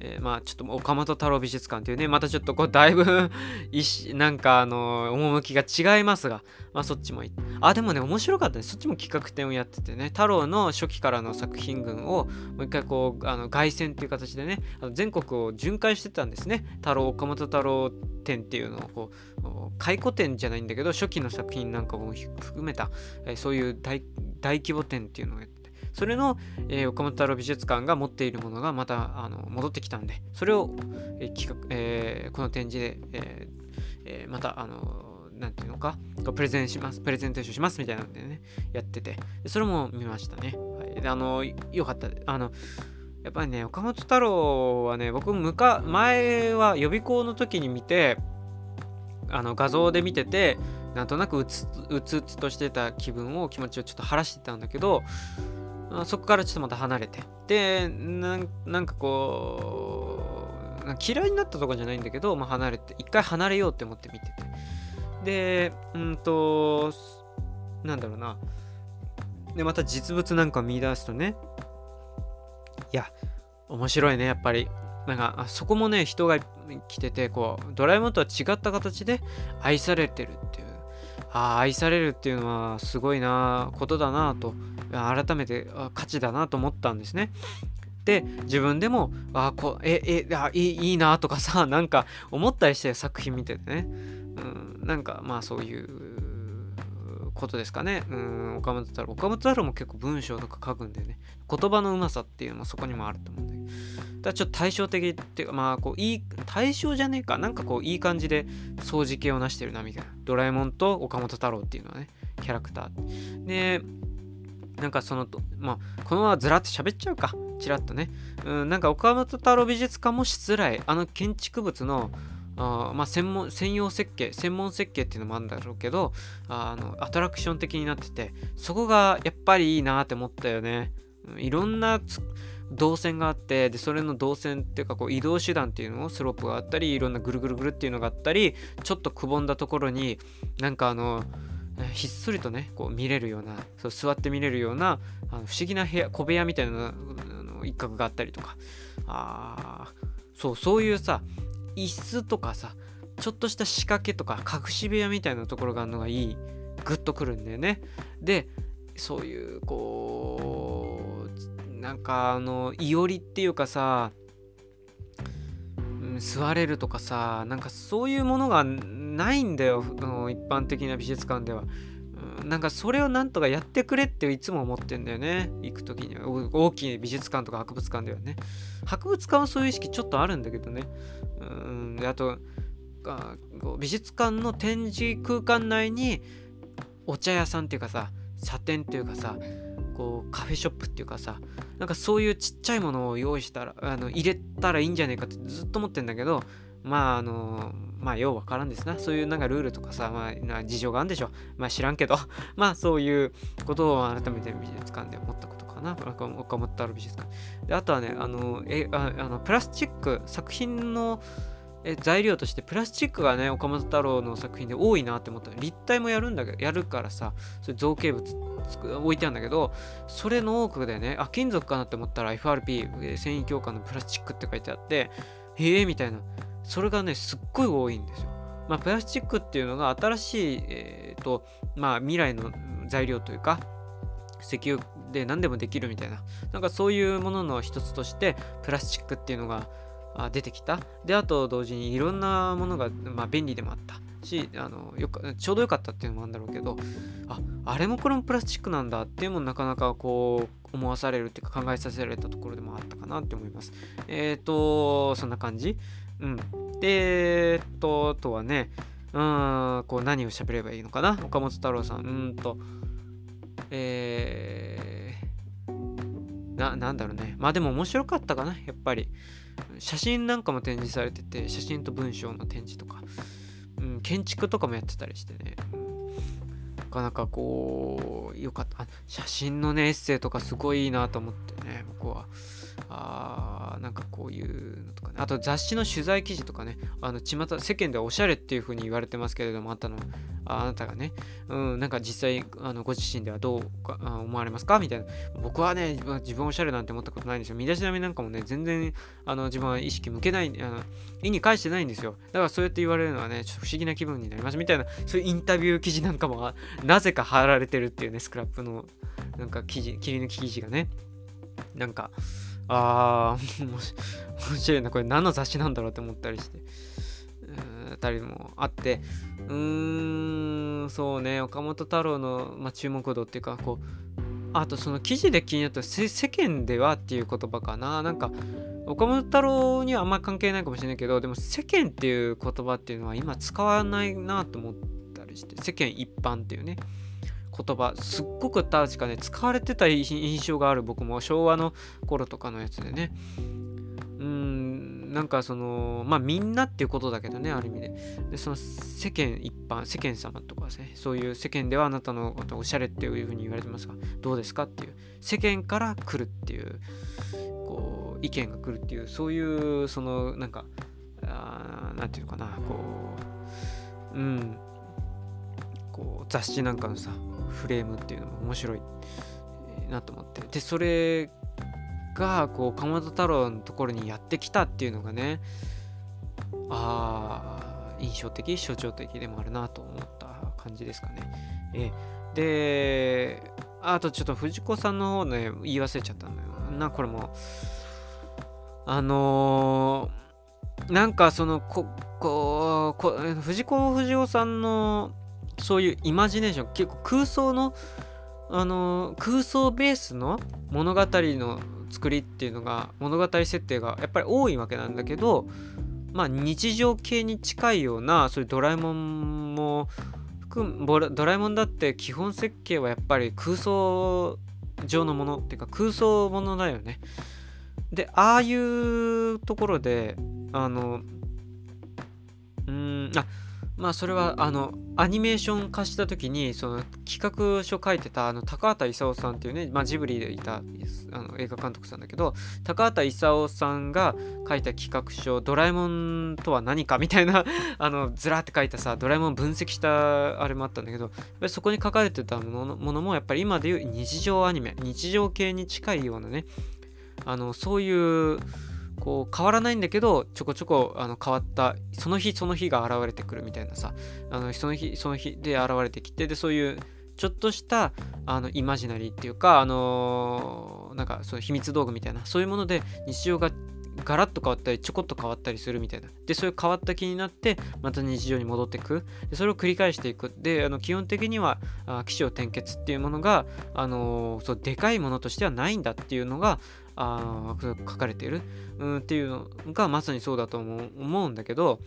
えー、まあちょっと岡本太郎美術館というね、またちょっとこうだいぶ なんかあの、趣が違いますが、まあそっちもあ、でもね、面白かったね。そっちも企画展をやっててね、太郎の初期からの作品群をもう一回こう、あの凱旋っていう形でね、あの全国を巡回してたんですね。太郎、岡本太郎展っていうのをこう、回顧展じゃないんだけど、初期の作品なんかも含めた、えー、そういう大規模展っていうのをやってそれの、えー、岡本太郎美術館が持っているものがまたあの戻ってきたんで、それを、えー、企画えー、この展示で、ええー、また、あのなんていうのか、プレゼンします、プレゼンテーションしますみたいなのでね、やってて、それも見ましたね。はい、であの、よかった。あの、やっぱりね、岡本太郎はね、僕むか、前は予備校の時に見て、あの画像で見てて、なんとなくうつうつとしてた気分を気持ちをちょっと晴らしてたんだけどそこからちょっとまた離れて。でなんかこう嫌いになったとかじゃないんだけど、まあ、離れて一回離れようって思って見てて。でうんとなんだろうな。でまた実物なんか見出すとねいや面白いねやっぱり。なんかあそこもね人が来ててこうドラえもんとは違った形で愛されてるっていうあ愛されるっていうのはすごいなことだなと改めて価値だなと思ったんですね。で自分でもあこええあいいいいなとかさなんか思ったりして作品見ててね、うん、なんかまあそういうことですかね。うん、岡本太郎。岡本太郎も結構文章とか書くんでね、言葉のうまさっていうのもそこにもあると思うんだけど、だちょっと対照的っていうか、まあ、こう、いい、対象じゃねえか、なんかこう、いい感じで掃除系をなしてるな、みたいな。ドラえもんと岡本太郎っていうのはね、キャラクター。で、なんかそのと、まあ、このままずらっと喋っちゃうか、ちらっとね。うん、なんか岡本太郎美術館もしつらい、あの建築物の、あまあ、専門専用設計専門設計っていうのもあるんだろうけどあのアトラクション的になっててそこがやっぱりいいなって思ったよね。いろんな動線があってでそれの動線っていうかこう移動手段っていうのをスロープがあったりいろんなぐるぐるぐるっていうのがあったりちょっとくぼんだところになんかあのひっそりとねこう見れるようなそう座って見れるようなあの不思議な部屋小部屋みたいなの一角があったりとか。あそうそういうさ椅子とかさちょっとした仕掛けとか隠し部屋みたいなところがあるのがいい。グッとくるんだよね。でそういうこうなんかあのいおりっていうかさ、うん、座れるとかさなんかそういうものがないんだよ一般的な美術館では。なんかそれをなんとかやってくれっていつも思ってんだよね。行く時には。大きい美術館とか博物館ではね。博物館はそういう意識ちょっとあるんだけどね。うん。であと、美術館の展示空間内にお茶屋さんっていうかさ、茶店っていうかさ、こうカフェショップっていうかさ、なんかそういうちっちゃいものを用意したら、あの入れたらいいんじゃないかってずっと思ってんだけど、まああのまあようわからんですな。そういうなんかルールとかさ、まあ事情があるんでしょ。まあ知らんけど、まあそういうことを改めて美術館で思ったことかな。岡本太郎美術館。で、あとはね、あの、えああのプラスチック、作品のえ材料としてプラスチックがね、岡本太郎の作品で多いなって思った。立体もやるんだけど、やるからさ、それ造形物置いてあるんだけどそれの多くでねあ金属かなって思ったら FRP 繊維強化のプラスチックって書いてあってへえみたいなそれがねすっごい多いんですよ。まあプラスチックっていうのが新しい、えーとまあ、未来の材料というか石油で何でもできるみたいななんかそういうものの一つとしてプラスチックっていうのが出てきた。であと同時にいろんなものが、まあ、便利でもあった。しあのよくちょうどよかったっていうのもあるんだろうけどああれもこれもプラスチックなんだっていうのもなかなかこう思わされるっていうか考えさせられたところでもあったかなって思います。えっ、ー、とそんな感じ。うんでえっ、とあとはねうんこう何を喋ればいいのかな？岡本太郎さんうんとえー、な、なんだろうね。まあでも面白かったかな、やっぱり。写真なんかも展示されてて、写真と文章の展示とか、うん、建築とかもやってたりしてね。なかなかこう、よかった。写真のね、エッセイとかすごいいいなと思ってね、僕は。あなんかこういうのとかね。あと雑誌の取材記事とかね。あの、巷、世間ではおしゃれっていう風に言われてますけれども、あったの、あなたがね、うん、なんか実際、あのご自身ではどうか思われますか？みたいな。僕はね、自分おしゃれなんて思ったことないんですよ。身だしなみなんかもね、全然、あの、自分は意識向けない、あの、意に返してないんですよ。だからそうやって言われるのはね、ちょっと不思議な気分になりますみたいな、そういうインタビュー記事なんかも、なぜか貼られてるっていうね、スクラップの、なんか記事、切り抜き記事がね。なんか、あー、面白いな、これ何の雑誌なんだろうって思ったりして。たりもあって。うーんそうね岡本太郎の、ま、注目度っていうかこうあとその記事で気になった世間ではっていう言葉かな。なんか岡本太郎にはあんまり関係ないかもしれないけどでも世間っていう言葉っていうのは今使わないなと思ったりして世間一般っていうね。言葉すっごく確かね使われてた印象がある僕も昭和の頃とかのやつでね。うんなんかそのまあみんなっていうことだけどねある意味で。でその世間一般世間様とかですねそういう世間ではあなたのことおしゃれっていうふうに言われてますがどうですかっていう。世間から来るっていうこう意見が来るっていうそういうそのなんか何て言うのかなこううんこう雑誌なんかのさフレームっていうのも面白いなと思ってでそれがこう鎌田太郎のところにやってきたっていうのがねあ印象的象徴的でもあるなと思った感じですかね。えであとちょっと藤子さんの方ね言い忘れちゃったんだよなこれもあのー、なんかそのこここ藤子不二雄さんのそういうイマジネーション結構空想のあのー、空想ベースの物語の作りっていうのが物語設定がやっぱり多いわけなんだけどまあ日常系に近いようなそういうドラえもんもドラえもんだって基本設計はやっぱり空想上のものっていうか空想ものだよね。でああいうところであのうんあまあそれはあのアニメーション化した時にその企画書書いてたあの高畑勲さんっていうね、まあ、ジブリでいたあの映画監督さんだけど高畑勲さんが書いた企画書「ドラえもんとは何か」みたいな あのずらって書いたさドラえもん分析したあれもあったんだけどやっぱりそこに書かれてたものものもやっぱり今でいう日常アニメ日常系に近いようなねあのそういうこう変わらないんだけどちょこちょこあの変わったその日その日が現れてくるみたいなさあのその日その日で現れてきてでそういうちょっとしたあのイマジナリーっていうかあのー、なんかそう秘密道具みたいなそういうもので日常がガラッと変わったりちょこっと変わったりするみたいな。でそういう変わった気になってまた日常に戻っていく。でそれを繰り返していく。であの基本的には起承転結っていうものが、あのー、そうでかいものとしてはないんだっていうのがあ書かれている、うん、っていうのがまさにそうだと思う思うんだけど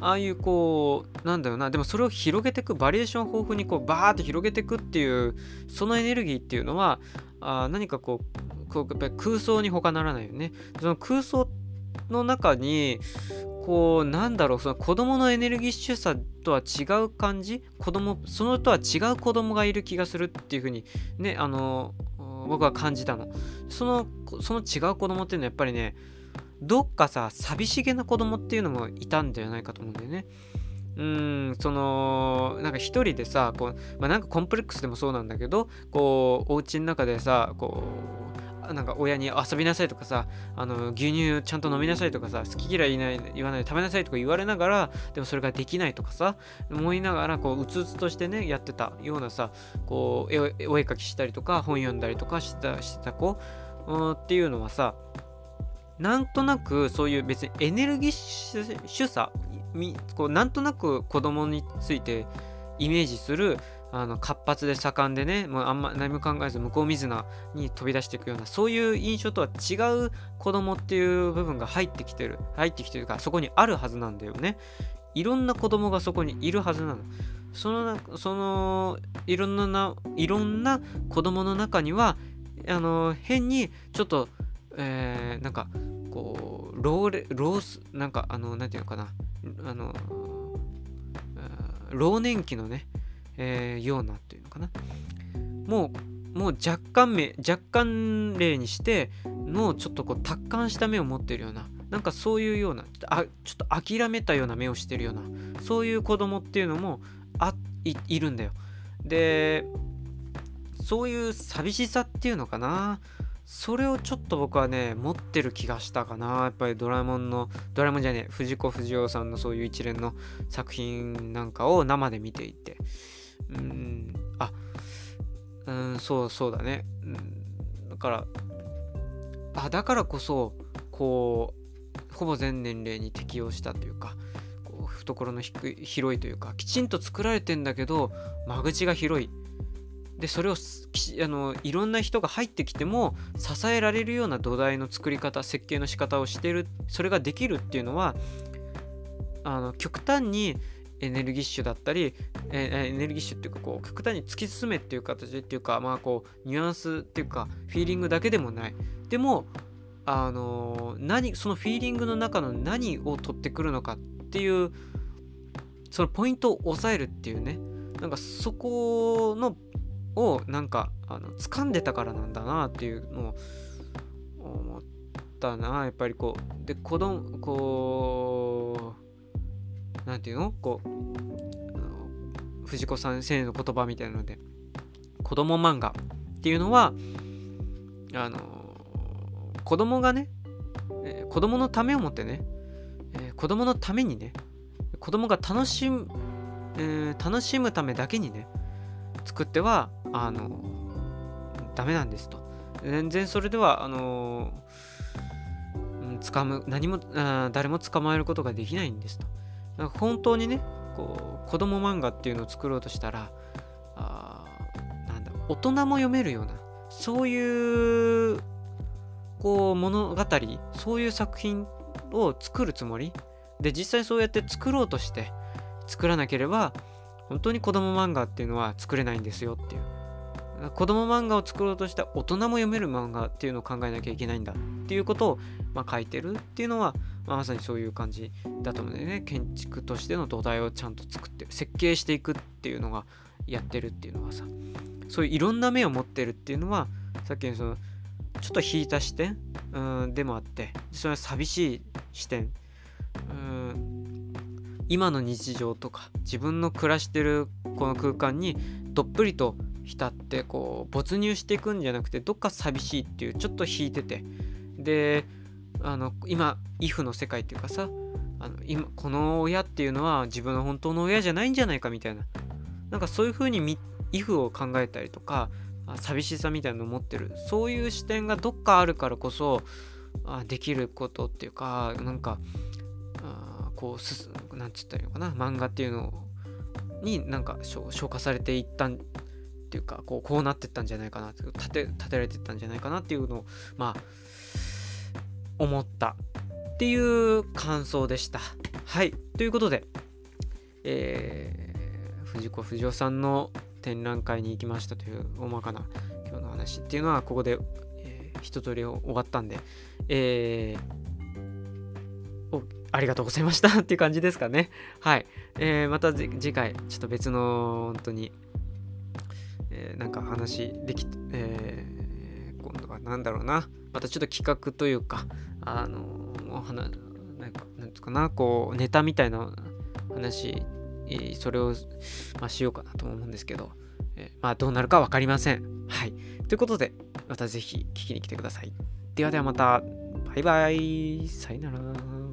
ああいうこうなんだろうなでもそれを広げていくバリエーション豊富にこうバーッと広げていくっていうそのエネルギーっていうのはあ何かこうこうやっぱり空想に他ならないよね。その空想の中にこうなんだろうその子供のエネルギッシュさとは違う感じ？子供そのとは違う子供がいる気がするっていう風にねあの僕は感じたの。そのその違う子供っていうのはやっぱりねどっかさ寂しげな子供っていうのもいたんじゃないかと思うんだよね。うんそのなんか一人でさこう、まあ、なんかコンプレックスでもそうなんだけどこうお家の中でさこうなんか親に遊びなさいとかさあの牛乳ちゃんと飲みなさいとかさ好き嫌い言ない言わないで食べなさいとか言われながらでもそれができないとかさ思いながらこううつうつとしてねやってたようなさこう絵お絵描きしたりとか本読んだりとかしたしてた子っていうのはさなんとなくそういう別にエネルギッシュさこうなんとなく子供についてイメージするあの活発で盛んでねもうあんま何も考えず向こう水菜に飛び出していくようなそういう印象とは違う子供っていう部分が入ってきてる入ってきてるからそこにあるはずなんだよね。いろんな子供がそこにいるはずなの。そのそのいろんないろんな子供の中にはあの変にちょっとえー、なんかこうローレロースなんかあのなんていうのかな。あの老年期のね、えー、ようなっていうのかな。もうもう若干目若干例にしてのちょっとこう達観した目を持ってるようななんかそういうようなあちょっと諦めたような目をしてるようなそういう子供っていうのもあいいるんだよ。でそういう寂しさっていうのかな。それをちょっと僕はね持ってる気がしたかな。やっぱりドラえもんのドラえもんじゃねえ藤子不二雄さんのそういう一連の作品なんかを生で見ていて。うん。あうんそうそうだね、うん、だからあだからこそこうほぼ全年齢に適応したというかこう懐の広いというかきちんと作られてんだけど間口が広い。でそれをあのいろんな人が入ってきても支えられるような土台の作り方設計の仕方をしてるそれができるっていうのはあの極端にエネルギッシュだったりえエネルギッシュっていうかこう極端に突き進めっていう形っていうかまあこうニュアンスっていうかフィーリングだけでもない。でもあの何そのフィーリングの中の何を取ってくるのかっていうそのポイントを抑えるっていうね。なんかそこのをなんかあの掴んでたからなんだなっていうのを思ったな。やっぱりこうで子供こうなんていうの？こう藤子先生の言葉みたいなので子供漫画っていうのはあの子供がね、えー、子供のためをもってね、えー、子供のためにね子供が楽しむ、えー、楽しむためだけにね作ってはあのダメなんですと。全然それではあの掴む何も誰も捕まえることができないんですと。なんか本当にねこう子供漫画っていうのを作ろうとしたらあなんだ大人も読めるようなそういうこう物語そういう作品を作るつもり。で実際そうやって作ろうとして作らなければ本当に子供漫画っていうのは作れないんですよっていう。子供漫画を作ろうとした大人も読める漫画っていうのを考えなきゃいけないんだっていうことを、まあ、書いてるっていうのは、ま、さにそういう感じだと思うんだよね建築としての土台をちゃんと作って設計していくっていうのがやってるっていうのはさそういういろんな目を持ってるっていうのはさっきのそのちょっと引いた視点うんでもあってそれは寂しい視点うん今の日常とか自分の暮らしてるこの空間にどっぷりと浸ってこう没入していくんじゃなくてどっか寂しいっていうちょっと引いててであの今「イフの世界っていうかさあの今この親っていうのは自分の本当の親じゃないんじゃないかみたいな。なんかそういう風にイフを考えたりとか寂しさみたいなのを持ってる。そういう視点がどっかあるからこそあできることっていうかなんかあこうすなんつったらいいのかな。漫画っていうのになんか消化されていったんっていうかこうこうなってったんじゃないかな立て立てられてったんじゃないかなっていうのをまあ思ったっていう感想でした。はいということで、えー、藤子不二雄さんの展覧会に行きましたという大まかな今日の話っていうのはここで、えー、一通り終わったんで、えー、ありがとうございましたっていう感じですかね。はい。えー、また次回、ちょっと別の本当にえー、なんか話でき、えー、今度は何だろうなまたちょっと企画というかあのお話なんかなんつうかなこうネタみたいな話、それを、まあ、しようかなと思うんですけど、え、まあどうなるか分かりません。はい。ということで、また是非聞きに来てください。ではではまた、バイバイ。さよなら。